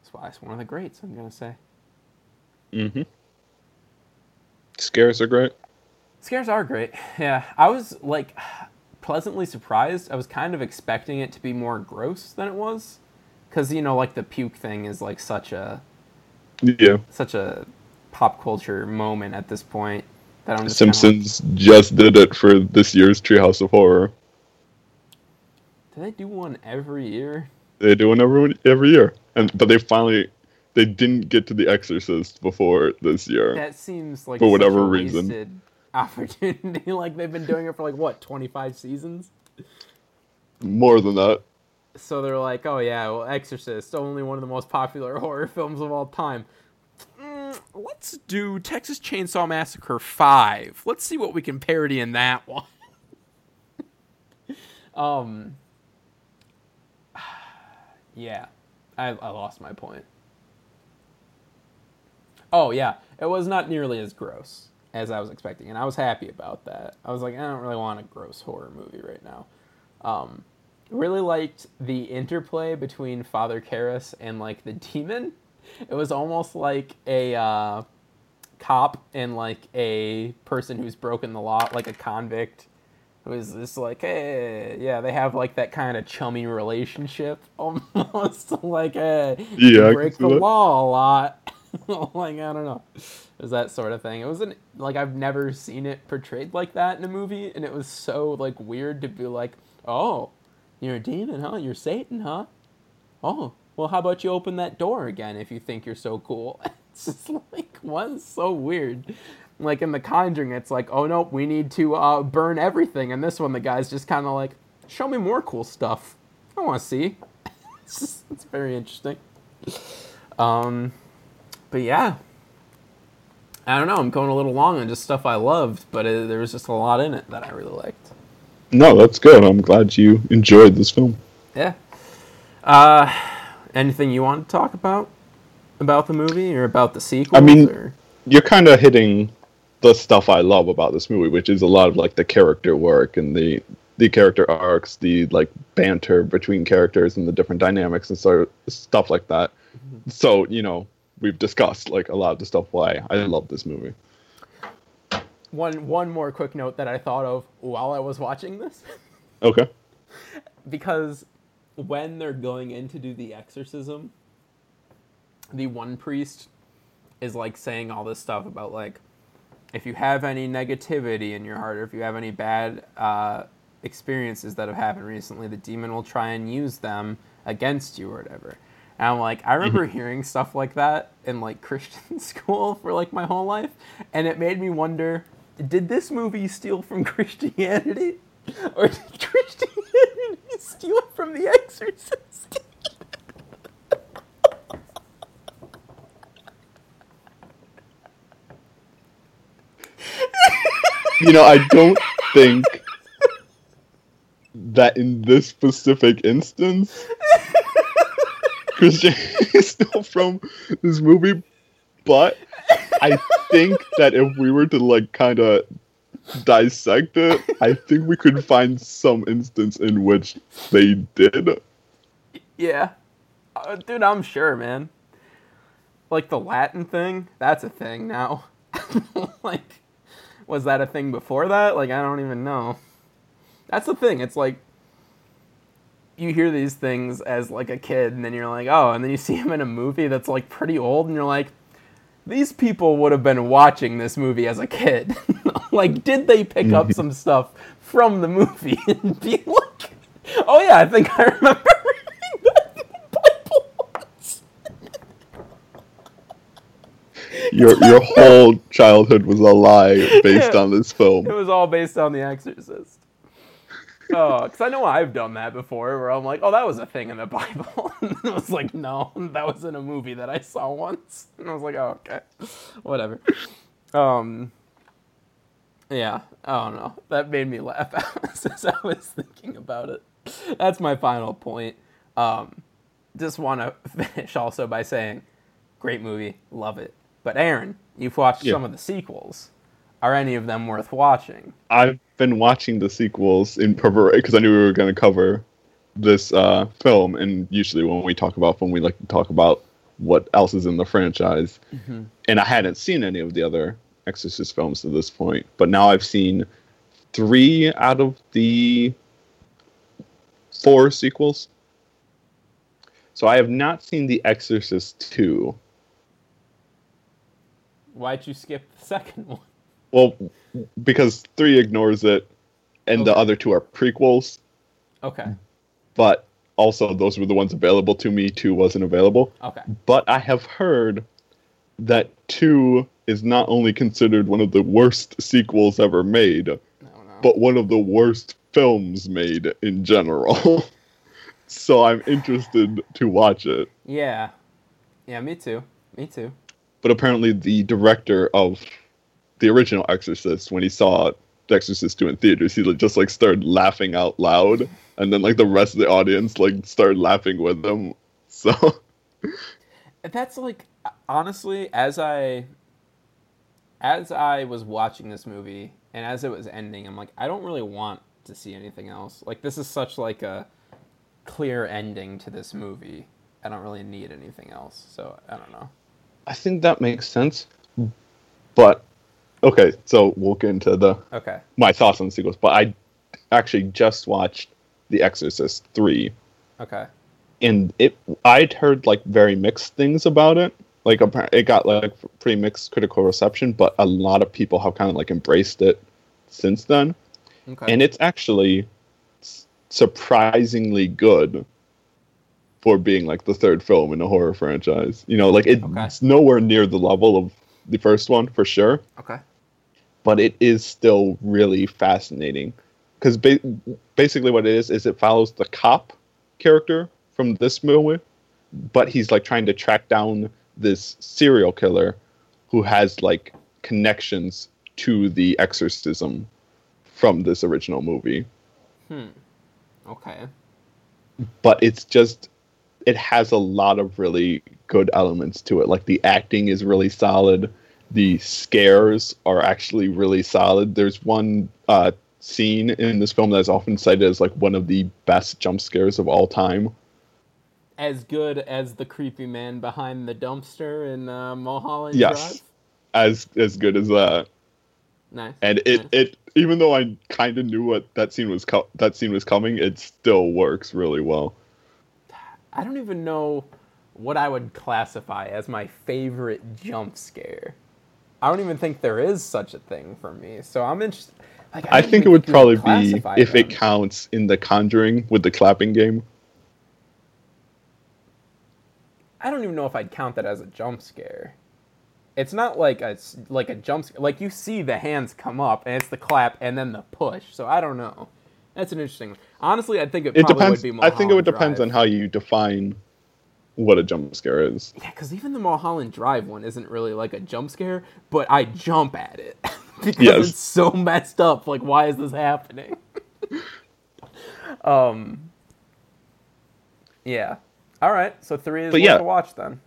[SPEAKER 2] That's why it's one of the greats. I'm gonna say.
[SPEAKER 1] mm-hmm scares are great
[SPEAKER 2] Scares are great. Yeah, I was like pleasantly surprised. I was kind of expecting it to be more gross than it was, because you know, like the puke thing is like such a
[SPEAKER 1] Yeah.
[SPEAKER 2] such a pop culture moment at this point that I'm just kinda
[SPEAKER 1] Simpsons just did it for this year's Treehouse of Horror.
[SPEAKER 2] do they do one every year?
[SPEAKER 1] They do one every every year, and but they finally they didn't get to The Exorcist before this year.
[SPEAKER 2] That seems like
[SPEAKER 1] For whatever
[SPEAKER 2] a
[SPEAKER 1] reason.
[SPEAKER 2] opportunity. like they've been doing it for like what twenty five seasons.
[SPEAKER 1] More than that.
[SPEAKER 2] So they're like, oh yeah, well, Exorcist, only one of the most popular horror films of all time. Mm, let's do Texas Chainsaw Massacre 5. Let's see what we can parody in that one. um, yeah, I, I lost my point. Oh, yeah, it was not nearly as gross as I was expecting, and I was happy about that. I was like, I don't really want a gross horror movie right now. Um, really liked the interplay between Father Karras and like the demon. It was almost like a uh, cop and like a person who's broken the law, like a convict, who is just like, hey, yeah, they have like that kind of chummy relationship, almost like, hey,
[SPEAKER 1] Yeah,
[SPEAKER 2] you break the
[SPEAKER 1] that.
[SPEAKER 2] law a lot. like I don't know, it was that sort of thing. It wasn't like I've never seen it portrayed like that in a movie, and it was so like weird to be like, oh, you're a demon, huh? You're Satan, huh? Oh, well, how about you open that door again if you think you're so cool? It's just like, what? It's so weird. Like in The Conjuring, it's like, oh no, we need to uh, burn everything. And this one, the guy's just kind of like, show me more cool stuff. I want to see. it's, just, it's very interesting. Um, but yeah, I don't know. I'm going a little long on just stuff I loved, but it, there was just a lot in it that I really liked.
[SPEAKER 1] No, that's good. I'm glad you enjoyed this film.
[SPEAKER 2] Yeah. Uh, anything you want to talk about about the movie or about the sequel?
[SPEAKER 1] I mean-
[SPEAKER 2] or?
[SPEAKER 1] You're kind of hitting the stuff I love about this movie, which is a lot of like the character work and the the character arcs, the like banter between characters and the different dynamics and so stuff like that. So you know, we've discussed like a lot of the stuff why I love this movie.
[SPEAKER 2] One one more quick note that I thought of while I was watching this,
[SPEAKER 1] Okay.
[SPEAKER 2] because when they're going in to do the exorcism, the one priest is like saying all this stuff about like if you have any negativity in your heart or if you have any bad uh, experiences that have happened recently, the demon will try and use them against you or whatever. And I'm like, I remember hearing stuff like that in like Christian school for like my whole life, and it made me wonder: Did this movie steal from Christianity, or did Christianity steal from The Exorcist?
[SPEAKER 1] You know, I don't think that in this specific instance, Christian is still from this movie, but I think that if we were to like kind of dissect it, I think we could find some instance in which they did.
[SPEAKER 2] Yeah, uh, dude, I'm sure, man. Like the Latin thing, that's a thing now. like, was that a thing before that? Like, I don't even know. That's the thing. It's like you hear these things as like a kid, and then you're like, oh, and then you see them in a movie that's like pretty old, and you're like, these people would have been watching this movie as a kid. like, did they pick up mm-hmm. some stuff from the movie and be like, oh yeah, I think I remember reading that in the Bible once.
[SPEAKER 1] Your your whole childhood was a lie based on this film.
[SPEAKER 2] It was all based on The Exorcist. Oh, because I know I've done that before, where I'm like, oh, that was a thing in the Bible. and I was like, no, that was in a movie that I saw once. And I was like, oh, okay, whatever. Um, yeah, I don't know. That made me laugh as I was thinking about it. That's my final point. Um, just want to finish also by saying, great movie, love it. But Aaron, you've watched
[SPEAKER 1] Yeah.
[SPEAKER 2] some of the sequels. Are any of them worth watching?
[SPEAKER 1] I've been watching the sequels in preparation because I knew we were going to cover this uh, film, and usually when we talk about film, we like to talk about what else is in the franchise. And I hadn't seen any of the other Exorcist films to this point, but now I've seen three out of the four sequels. So I have not seen The Exorcist 2.
[SPEAKER 2] Why'd you skip the second one?
[SPEAKER 1] Well, because 3 ignores it, and the other two are prequels,
[SPEAKER 2] Okay.
[SPEAKER 1] but also those were the ones available to me. 2 wasn't available.
[SPEAKER 2] Okay.
[SPEAKER 1] But I have heard that 2 is not only considered one of the worst sequels ever made,
[SPEAKER 2] I don't
[SPEAKER 1] but one of the worst films made in general. so I'm interested to watch it.
[SPEAKER 2] yeah. Yeah, me too. Me too.
[SPEAKER 1] But apparently, the director of the original Exorcist, when he saw The Exorcist 2 in theaters, he just like started laughing out loud, and then like the rest of the audience like started laughing with him. So
[SPEAKER 2] That's like honestly, as I as I was watching this movie and as it was ending, I'm like, I don't really want to see anything else. Like this is such like a clear ending to this movie. I don't really need anything else. So I don't know.
[SPEAKER 1] I think that makes sense. But okay, so we'll get into the
[SPEAKER 2] Okay.
[SPEAKER 1] my thoughts on the sequels. But I actually just watched The Exorcist 3
[SPEAKER 2] Okay.
[SPEAKER 1] and it I'd heard like very mixed things about it. Like it got like pretty mixed critical reception, but a lot of people have kind of like embraced it since then.
[SPEAKER 2] Okay.
[SPEAKER 1] And it's actually surprisingly good for being like the third film in a horror franchise. You know, like it-
[SPEAKER 2] Okay.
[SPEAKER 1] it's nowhere near the level of the first one for sure,
[SPEAKER 2] okay.
[SPEAKER 1] But it is still really fascinating because ba- basically what it is is it follows the cop character from this movie, but he's like trying to track down this serial killer who has like connections to the exorcism from this original movie.
[SPEAKER 2] Hmm. Okay.
[SPEAKER 1] But it's just it has a lot of really good elements to it. Like the acting is really solid. The scares are actually really solid. There's one uh, scene in this film that's often cited as like one of the best jump scares of all time.
[SPEAKER 2] As good as the creepy man behind the dumpster in uh, Mulholland
[SPEAKER 1] Yes.
[SPEAKER 2] Drive.
[SPEAKER 1] As as good as that.
[SPEAKER 2] Nice.
[SPEAKER 1] And it,
[SPEAKER 2] nice.
[SPEAKER 1] it even though I kind of knew what that scene was co- that scene was coming, it still works really well.
[SPEAKER 2] I don't even know what I would classify as my favorite jump scare. I don't even think there is such a thing for me. So I'm interested. Like,
[SPEAKER 1] I
[SPEAKER 2] don't
[SPEAKER 1] think it would probably be if it counts in the Conjuring with the clapping game.
[SPEAKER 2] I don't even know if I'd count that as a jump scare. It's not like a like a jump scare. Like you see the hands come up and it's the clap and then the push. So I don't know. That's an interesting one. Honestly, I think it,
[SPEAKER 1] It
[SPEAKER 2] probably
[SPEAKER 1] depends.
[SPEAKER 2] would be more It depends.
[SPEAKER 1] I think it would depends on how you define what a jump scare is.
[SPEAKER 2] Yeah, because even the Mulholland Drive one isn't really like a jump scare, but I jump at it because
[SPEAKER 1] Yes.
[SPEAKER 2] it's so messed up. Like, why is this happening? um. Yeah. All right. So three is
[SPEAKER 1] But
[SPEAKER 2] worth
[SPEAKER 1] yeah.
[SPEAKER 2] a watch then.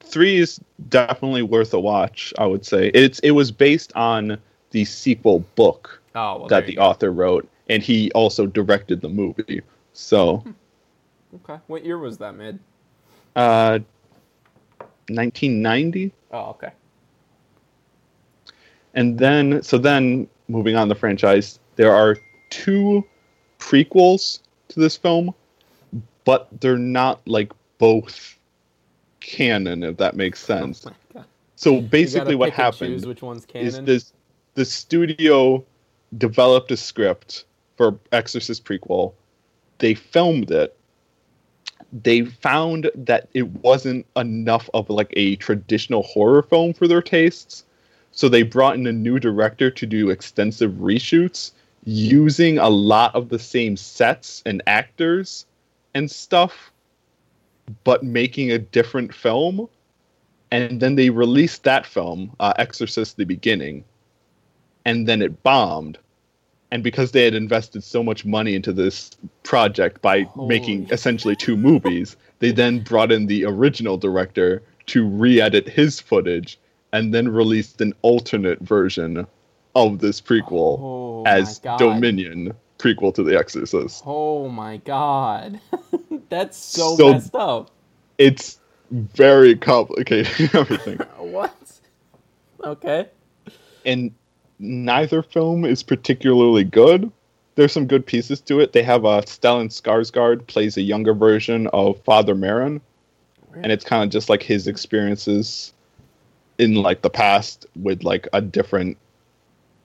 [SPEAKER 1] Three is definitely worth a watch. I would say it's it was based on the sequel book
[SPEAKER 2] Oh, well,
[SPEAKER 1] that the
[SPEAKER 2] go.
[SPEAKER 1] author wrote, and he also directed the movie. So,
[SPEAKER 2] Okay. What year was that made?
[SPEAKER 1] Uh, 1990.
[SPEAKER 2] Oh, okay.
[SPEAKER 1] And then, so then, moving on the franchise, there are two prequels to this film, but they're not like both canon, if that makes sense.
[SPEAKER 2] Oh.
[SPEAKER 1] So basically, what
[SPEAKER 2] pick
[SPEAKER 1] happened
[SPEAKER 2] which one's
[SPEAKER 1] is this: the studio developed a script for Exorcist prequel. They filmed it. They found that it wasn't enough of like a traditional horror film for their tastes, so they brought in a new director to do extensive reshoots using a lot of the same sets and actors and stuff, but making a different film. And then they released that film, uh, Exorcist: The Beginning, and then it bombed. And because they had invested so much money into this project by
[SPEAKER 2] Holy.
[SPEAKER 1] making essentially two movies, they then brought in the original director to re-edit his footage and then released an alternate version of this prequel
[SPEAKER 2] Oh
[SPEAKER 1] as. Dominion prequel to The Exorcist.
[SPEAKER 2] Oh my god. That's so,
[SPEAKER 1] So-
[SPEAKER 2] messed up.
[SPEAKER 1] It's very complicated everything.
[SPEAKER 2] What? Okay.
[SPEAKER 1] and neither film is particularly good. There's some good pieces to it. They have a uh, Stellan Skarsgård plays a younger version of Father Merrin, and it's kind of just like his experiences in like the past with like a different,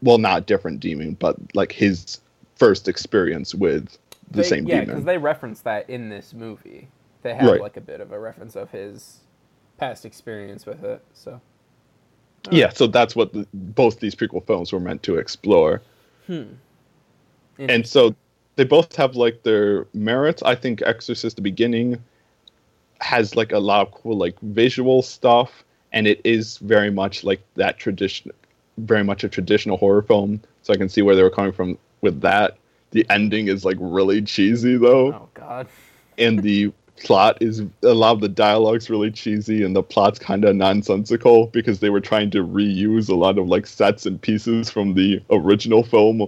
[SPEAKER 1] well, not different demon, but like his first experience with the
[SPEAKER 2] they,
[SPEAKER 1] same
[SPEAKER 2] yeah,
[SPEAKER 1] demon.
[SPEAKER 2] because they reference that in this movie. They have
[SPEAKER 1] Right.
[SPEAKER 2] like a bit of a reference of his past experience with it. So Oh.
[SPEAKER 1] Yeah, so that's what the, both these prequel films were meant to explore. Hmm. and so they both have like their merits. I think Exorcist the beginning has like a lot of cool like visual stuff, and it is very much like that tradition, very much a traditional horror film. So I can see where they were coming from with that. The ending is like really cheesy though,
[SPEAKER 2] oh god,
[SPEAKER 1] and the plot is a lot of the dialogue's really cheesy, and the plot's kind of nonsensical because they were trying to reuse a lot of like sets and pieces from the original film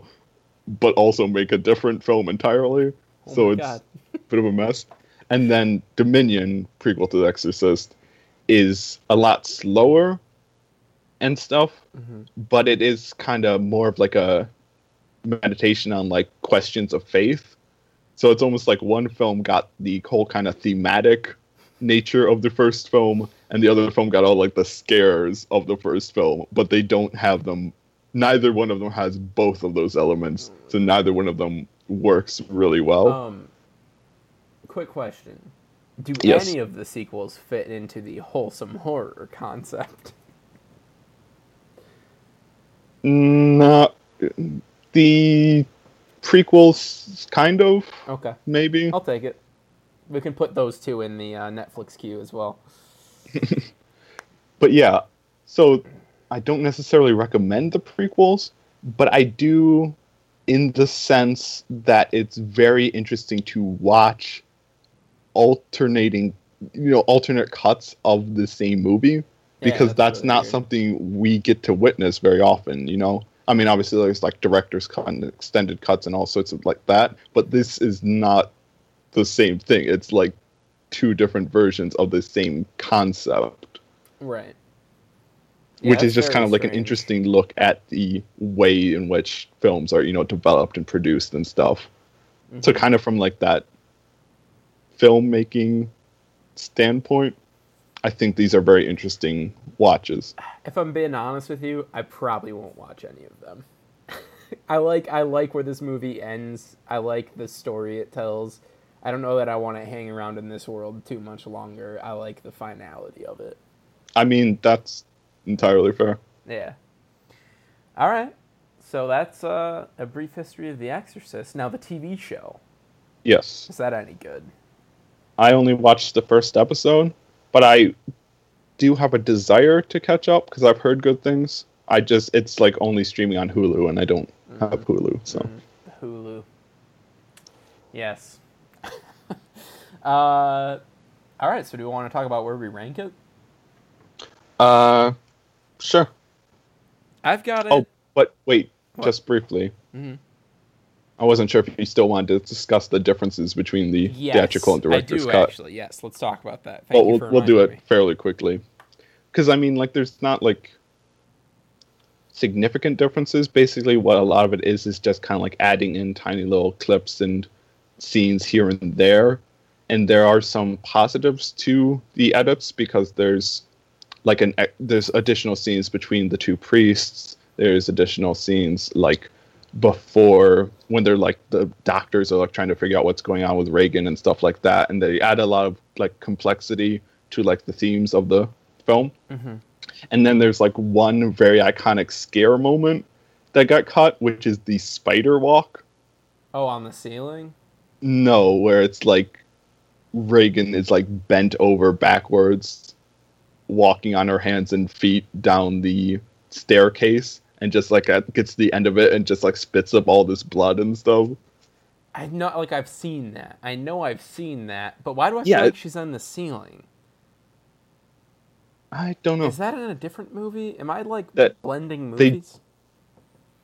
[SPEAKER 1] but also make a different film entirely.
[SPEAKER 2] Oh
[SPEAKER 1] so it's
[SPEAKER 2] God.
[SPEAKER 1] a bit of a mess. And then Dominion, prequel to The Exorcist, is a lot slower and stuff,
[SPEAKER 2] Mm-hmm.
[SPEAKER 1] but it is kind of more of like a meditation on like questions of faith. So it's almost like one film got the whole kind of thematic nature of the first film, and the other film got all like the scares of the first film, but they don't have them. Neither one of them has both of those elements, so neither one of them works really well.
[SPEAKER 2] Um, quick question: Do
[SPEAKER 1] Yes.
[SPEAKER 2] any of the sequels fit into the wholesome horror concept?
[SPEAKER 1] Not the prequels, kind of
[SPEAKER 2] Okay,
[SPEAKER 1] maybe.
[SPEAKER 2] I'll take it. We can put those two in the uh, Netflix queue as well.
[SPEAKER 1] but yeah, so I don't necessarily recommend the prequels, but I do in the sense that it's very interesting to watch alternating, you know, alternate cuts of the same movie because
[SPEAKER 2] that's
[SPEAKER 1] that's,
[SPEAKER 2] really
[SPEAKER 1] not
[SPEAKER 2] weird.
[SPEAKER 1] something we get to witness very often, you know. I mean, obviously there's like director's cut and extended cuts and all sorts of like that, but this is not the same thing. It's like two different versions of the same concept
[SPEAKER 2] Right.
[SPEAKER 1] which is just kind of like an interesting look at the way in which films are you know developed and produced and stuff so
[SPEAKER 2] Mm-hmm.
[SPEAKER 1] kind of from like that filmmaking standpoint i think these are very interesting watches
[SPEAKER 2] If I'm being honest with you, I probably won't watch any of them. I like I like where this movie ends. I like the story it tells. I don't know that I want to hang around in this world too much longer. I like the finality of it.
[SPEAKER 1] i mean that's entirely fair
[SPEAKER 2] Yeah. All right. So that's uh, a brief history of The Exorcist. Now the TV show.
[SPEAKER 1] yes
[SPEAKER 2] Is that any good?
[SPEAKER 1] i only watched the first episode but i do have a desire to catch up because i've heard good things i just it's like only streaming on hulu and i don't have hulu so
[SPEAKER 2] Hulu. Yes. uh, all right. So do we want to talk about where we rank it?
[SPEAKER 1] uh sure
[SPEAKER 2] I've got it.
[SPEAKER 1] Oh, but wait,
[SPEAKER 2] What?
[SPEAKER 1] just briefly.
[SPEAKER 2] Mhm.
[SPEAKER 1] I wasn't sure if you still wanted to discuss the differences between the
[SPEAKER 2] yes,
[SPEAKER 1] theatrical and director's
[SPEAKER 2] I do
[SPEAKER 1] cut.
[SPEAKER 2] actually. Yes. Let's talk about that. Thank
[SPEAKER 1] Well,
[SPEAKER 2] you
[SPEAKER 1] we'll, we'll do it
[SPEAKER 2] me.
[SPEAKER 1] fairly quickly. Because, I mean, like, there's not, like, significant differences. Basically, what a lot of it is, is just kind of like adding in tiny little clips and scenes here and there. And there are some positives to the edits because there's like an there's additional scenes between the two priests. There's additional scenes like before when they're like the doctors are like trying to figure out what's going on with Regan and stuff like that, and they add a lot of like complexity to like the themes of the film.
[SPEAKER 2] Mhm.
[SPEAKER 1] And then there's like one very iconic scare moment that got cut, which is the spider walk.
[SPEAKER 2] Oh, on the ceiling.
[SPEAKER 1] No, where it's like Regan is like bent over backwards, walking on her hands and feet down the staircase, and just like gets to the end of it and just like spits up all this blood and stuff.
[SPEAKER 2] I know, like I've seen that. I know I've seen that, but why do I
[SPEAKER 1] Yeah,
[SPEAKER 2] feel like she's on the ceiling?
[SPEAKER 1] I don't know.
[SPEAKER 2] Is that in a different movie? Am I like
[SPEAKER 1] That-
[SPEAKER 2] blending
[SPEAKER 1] they-
[SPEAKER 2] movies?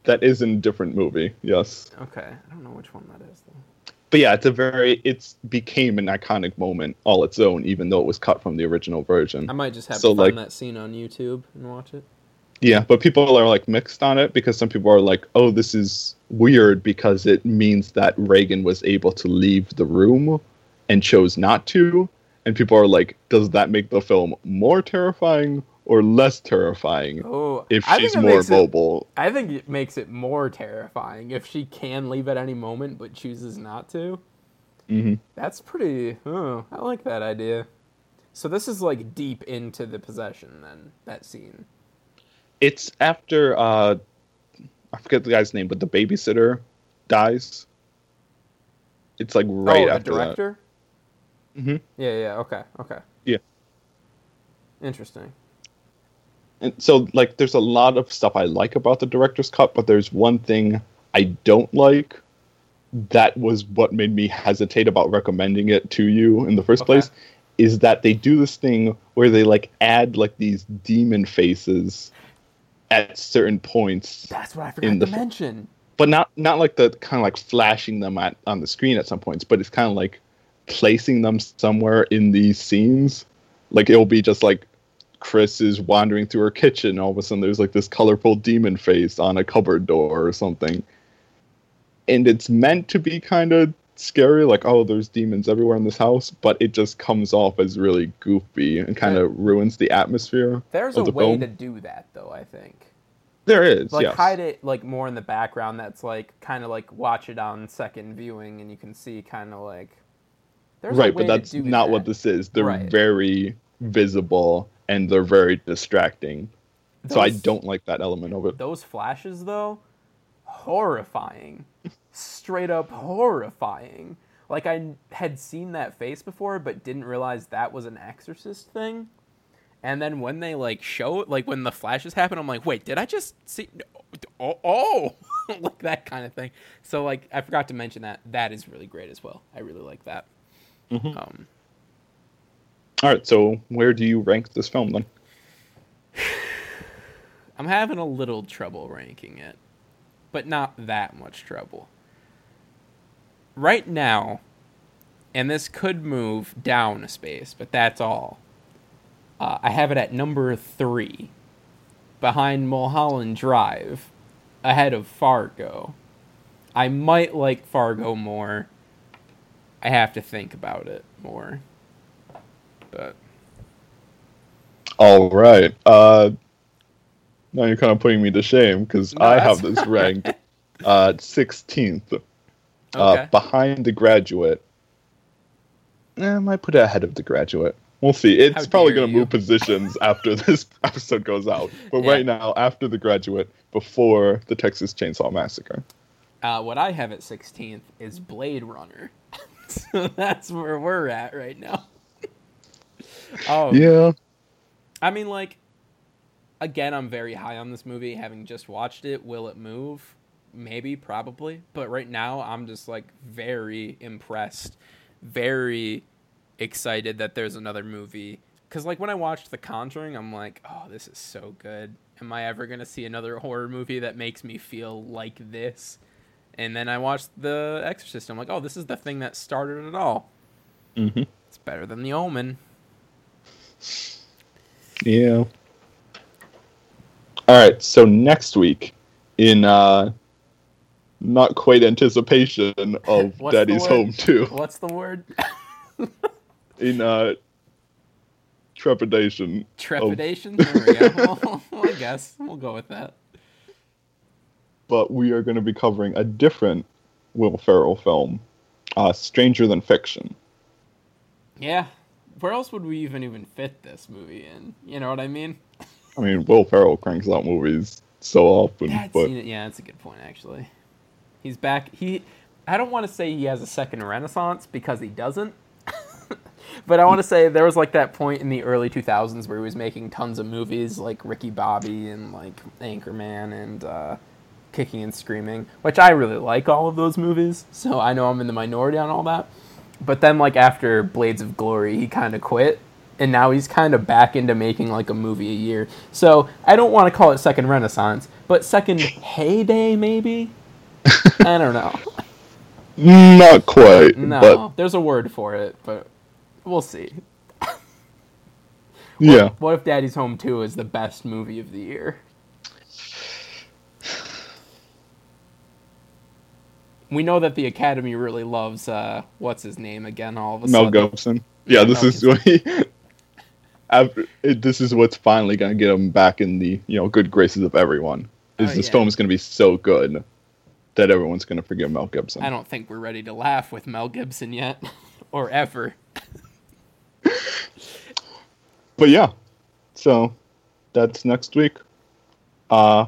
[SPEAKER 1] that is in a different movie. Yes,
[SPEAKER 2] Okay, I don't know which one that is. Though.
[SPEAKER 1] but yeah, it's a very it's became an iconic moment all its own, even though it was cut from the original version.
[SPEAKER 2] I might just have
[SPEAKER 1] So,
[SPEAKER 2] to find
[SPEAKER 1] like-
[SPEAKER 2] that scene on YouTube and watch it.
[SPEAKER 1] Yeah, but people are like mixed on it because some people are like, "Oh, this is weird because it means that Regan was able to leave the room and chose not to." And people are like, "Does that make the film more terrifying or less terrifying
[SPEAKER 2] Oh,
[SPEAKER 1] if she's more
[SPEAKER 2] makes it-
[SPEAKER 1] mobile?"
[SPEAKER 2] I think it makes it more terrifying if she can leave at any moment but chooses not to.
[SPEAKER 1] hmm
[SPEAKER 2] That's pretty. Oh, I like that idea. So this is like deep into the possession then that scene.
[SPEAKER 1] It's after uh, I forget the guy's name, but the babysitter dies. It's like right
[SPEAKER 2] oh, the
[SPEAKER 1] after that.
[SPEAKER 2] director.
[SPEAKER 1] Mhm.
[SPEAKER 2] Yeah, yeah. Okay, okay.
[SPEAKER 1] Yeah.
[SPEAKER 2] Interesting.
[SPEAKER 1] And so like there's a lot of stuff I like about the director's cut, but there's one thing I don't like. That was what made me hesitate about recommending it to you in the first
[SPEAKER 2] Okay.
[SPEAKER 1] place. Is that they do this thing where they like add like these demon faces at certain points,
[SPEAKER 2] That's what I forgot
[SPEAKER 1] In
[SPEAKER 2] to
[SPEAKER 1] the f-
[SPEAKER 2] mention.
[SPEAKER 1] but not not like the kind of like flashing them at on the screen at some points, but it's kind of like placing them somewhere in these scenes. Like it'll be just like Chris is wandering through her kitchen. All of a sudden, there's like this colorful demon face on a cupboard door or something, and it's meant to be kind of scary. Like, oh, there's demons everywhere in this house, but it just comes off as really goofy and kind of ruins the atmosphere.
[SPEAKER 2] There's a
[SPEAKER 1] the
[SPEAKER 2] way
[SPEAKER 1] film.
[SPEAKER 2] to do that though. I think.
[SPEAKER 1] There is,
[SPEAKER 2] like
[SPEAKER 1] yes.
[SPEAKER 2] hide it like more in the background that's like kind of like watch it on second viewing and you can see kind of like there's a
[SPEAKER 1] right, but that's not
[SPEAKER 2] that.
[SPEAKER 1] what this is. They're
[SPEAKER 2] Right.
[SPEAKER 1] very visible and they're very distracting. so I don't like that element of it.
[SPEAKER 2] those flashes though horrifying straight up horrifying like i had seen that face before but didn't realize that was an exorcist thing and then when they like show it, like when the flashes happen i'm like wait did i just see oh, oh. like that kind of thing so like i forgot to mention that that is really great as well i really like that
[SPEAKER 1] Mhm.
[SPEAKER 2] um
[SPEAKER 1] All right, so where do you rank this film then?
[SPEAKER 2] I'm having a little trouble ranking it, but not that much trouble. Right now, and this could move down a space, but that's all. Uh, I have it at number three, behind Mulholland Drive, ahead of Fargo. I might like Fargo more. I have to think about it more. But
[SPEAKER 1] All right. Uh, now you're kind of putting me to shame because
[SPEAKER 2] No,
[SPEAKER 1] I have this ranked uh, 16th, uh, behind The Graduate. Eh, I might put it ahead of The Graduate. We'll see. It's
[SPEAKER 2] How
[SPEAKER 1] probably going to move positions after this episode goes out. But
[SPEAKER 2] Yeah.
[SPEAKER 1] right now, after The Graduate, before the Texas Chainsaw Massacre.
[SPEAKER 2] Uh, what I have at 16th is Blade Runner. so that's where we're at right now. oh.
[SPEAKER 1] Yeah.
[SPEAKER 2] I mean, like, again, I'm very high on this movie. Having just watched it, will it move? Maybe, probably. But right now, I'm just, like, very impressed, very excited that there's another movie. Because, like, when I watched The Conjuring, I'm like, oh, this is so good. Am I ever going to see another horror movie that makes me feel like this? And then I watched The Exorcist. I'm like, oh, this is the thing that started it all.
[SPEAKER 1] hmm
[SPEAKER 2] It's better than The Omen.
[SPEAKER 1] Yeah. All right. So next week, in uh, not quite anticipation of Daddy's? Home too,
[SPEAKER 2] What's the word?
[SPEAKER 1] in uh, trepidation.
[SPEAKER 2] Trepidation. There we go. well, I guess we'll go with that.
[SPEAKER 1] But we are going to be covering a different Will Ferrell film, uh, Stranger Than Fiction.
[SPEAKER 2] Yeah. Where else would we even even fit this movie in? You know what I mean?
[SPEAKER 1] I mean, Will Ferrell cranks out movies so often,
[SPEAKER 2] That's,
[SPEAKER 1] but
[SPEAKER 2] yeah, that's a good point actually. He's back. He, I don't want to say he has a second renaissance because he doesn't. but I want to say there was like that point in the early 2000s where he was making tons of movies like Ricky Bobby and like Anchorman and uh, Kicking and Screaming, which I really like all of those movies. So I know I'm in the minority on all that. But then like after Blades of Glory, he kind of quit. And now he's kind of back into making like a movie a year. So I don't want to call it second renaissance, but second heyday maybe. I don't know.
[SPEAKER 1] Not quite.
[SPEAKER 2] No,
[SPEAKER 1] but...
[SPEAKER 2] there's a word for it, but we'll see.
[SPEAKER 1] what, yeah.
[SPEAKER 2] What if Daddy's Home 2 is the best movie of the year? We know that the Academy really loves uh, what's his name again. All of a
[SPEAKER 1] Mel
[SPEAKER 2] sudden,
[SPEAKER 1] Gibson. Yeah, this
[SPEAKER 2] Mel
[SPEAKER 1] is what he, after, it, this is what's finally going to get him back in the you know good graces of everyone. Is
[SPEAKER 2] oh,
[SPEAKER 1] this
[SPEAKER 2] yeah.
[SPEAKER 1] film is going to be so good? That everyone's gonna forgive Mel Gibson.
[SPEAKER 2] I don't think we're ready to laugh with Mel Gibson yet, or ever.
[SPEAKER 1] But yeah, so that's next week. Uh,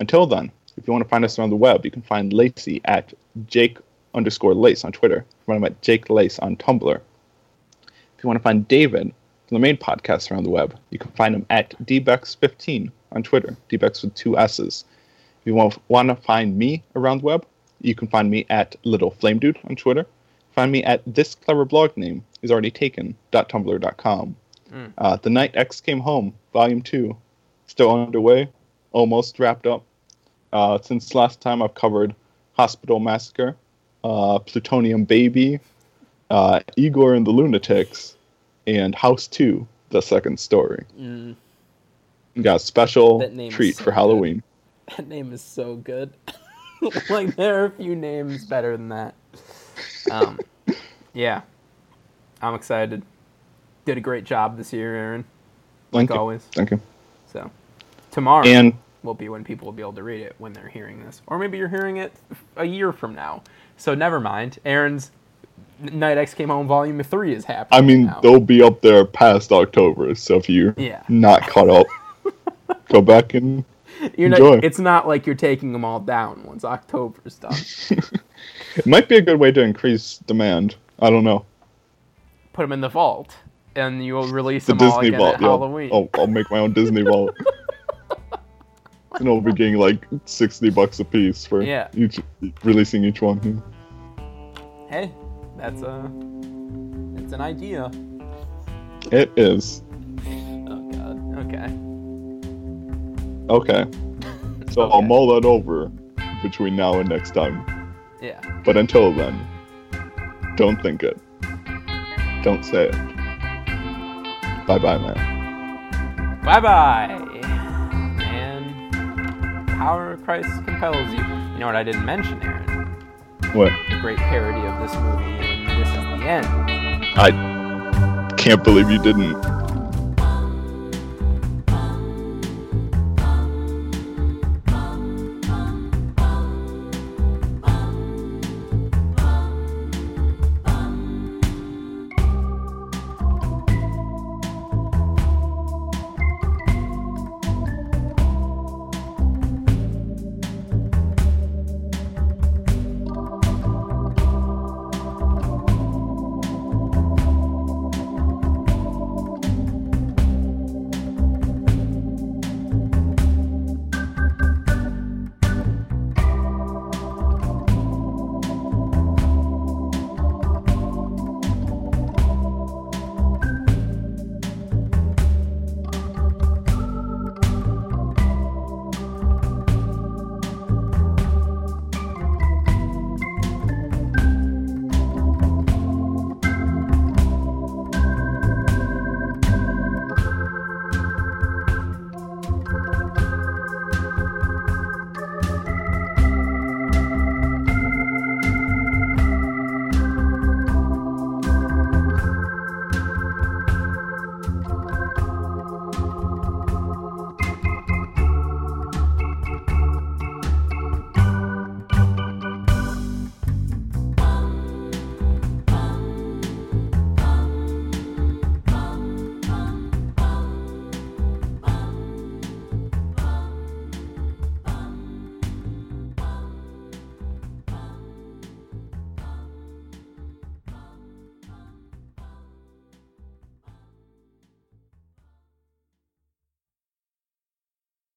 [SPEAKER 1] until then, if you want to find us around the web, you can find Lacey at Jake underscore Lace on Twitter. Find him at Jake Lace on Tumblr. If you want to find David from the main podcast around the web, you can find him at dbex15 on Twitter. dbex with two S's. If you want, want to find me around the web, you can find me at Little Flame Dude on Twitter. Find me at this clever blog name is already taken. .tumblr.com.
[SPEAKER 2] Mm.
[SPEAKER 1] Uh, the Night X Came Home, Volume 2, still underway, almost wrapped up. Uh, since last time, I've covered Hospital Massacre, uh, Plutonium Baby, uh, Igor and the Lunatics, and House 2, the second story.
[SPEAKER 2] Mm,
[SPEAKER 1] got a special
[SPEAKER 2] That name is
[SPEAKER 1] treat
[SPEAKER 2] so
[SPEAKER 1] for. Halloween.
[SPEAKER 2] That name is so good. like there are a few names better than that. Um, yeah, I'm excited. Did a great job this year, Aaron.
[SPEAKER 1] Thank
[SPEAKER 2] like
[SPEAKER 1] you.
[SPEAKER 2] always.
[SPEAKER 1] Thank you.
[SPEAKER 2] So tomorrow
[SPEAKER 1] And
[SPEAKER 2] will be when people will be able to read it when they're hearing this, or maybe you're hearing it a year from now. So never mind. Aaron's Night X came home volume three is happening.
[SPEAKER 1] I mean,
[SPEAKER 2] now.
[SPEAKER 1] they'll be up there past October, so if you're
[SPEAKER 2] Yeah.
[SPEAKER 1] not caught up, go back and
[SPEAKER 2] you're
[SPEAKER 1] enjoy.
[SPEAKER 2] not, it's not like you're taking them all down once October's done.
[SPEAKER 1] it might be a good way to increase demand. I don't know.
[SPEAKER 2] Put them in the vault, and you'll release
[SPEAKER 1] The
[SPEAKER 2] them all
[SPEAKER 1] Disney
[SPEAKER 2] again
[SPEAKER 1] Vault.
[SPEAKER 2] at
[SPEAKER 1] Yeah.
[SPEAKER 2] Halloween.
[SPEAKER 1] I'll, I'll make my own Disney Vault. and I'll be getting like 60 bucks a piece for
[SPEAKER 2] Yeah.
[SPEAKER 1] each releasing each one.
[SPEAKER 2] Hey, that's uh, a it's an idea.
[SPEAKER 1] It is.
[SPEAKER 2] Oh god. Okay.
[SPEAKER 1] Okay. So I'll mull that over between now and next time.
[SPEAKER 2] Yeah.
[SPEAKER 1] But until then, don't think it. Don't say it. Bye bye, man.
[SPEAKER 2] Bye bye. And power of Christ compels you. You know what I didn't mention, Aaron?
[SPEAKER 1] What?
[SPEAKER 2] The great parody of this movie, and this is the end.
[SPEAKER 1] I can't believe you didn't.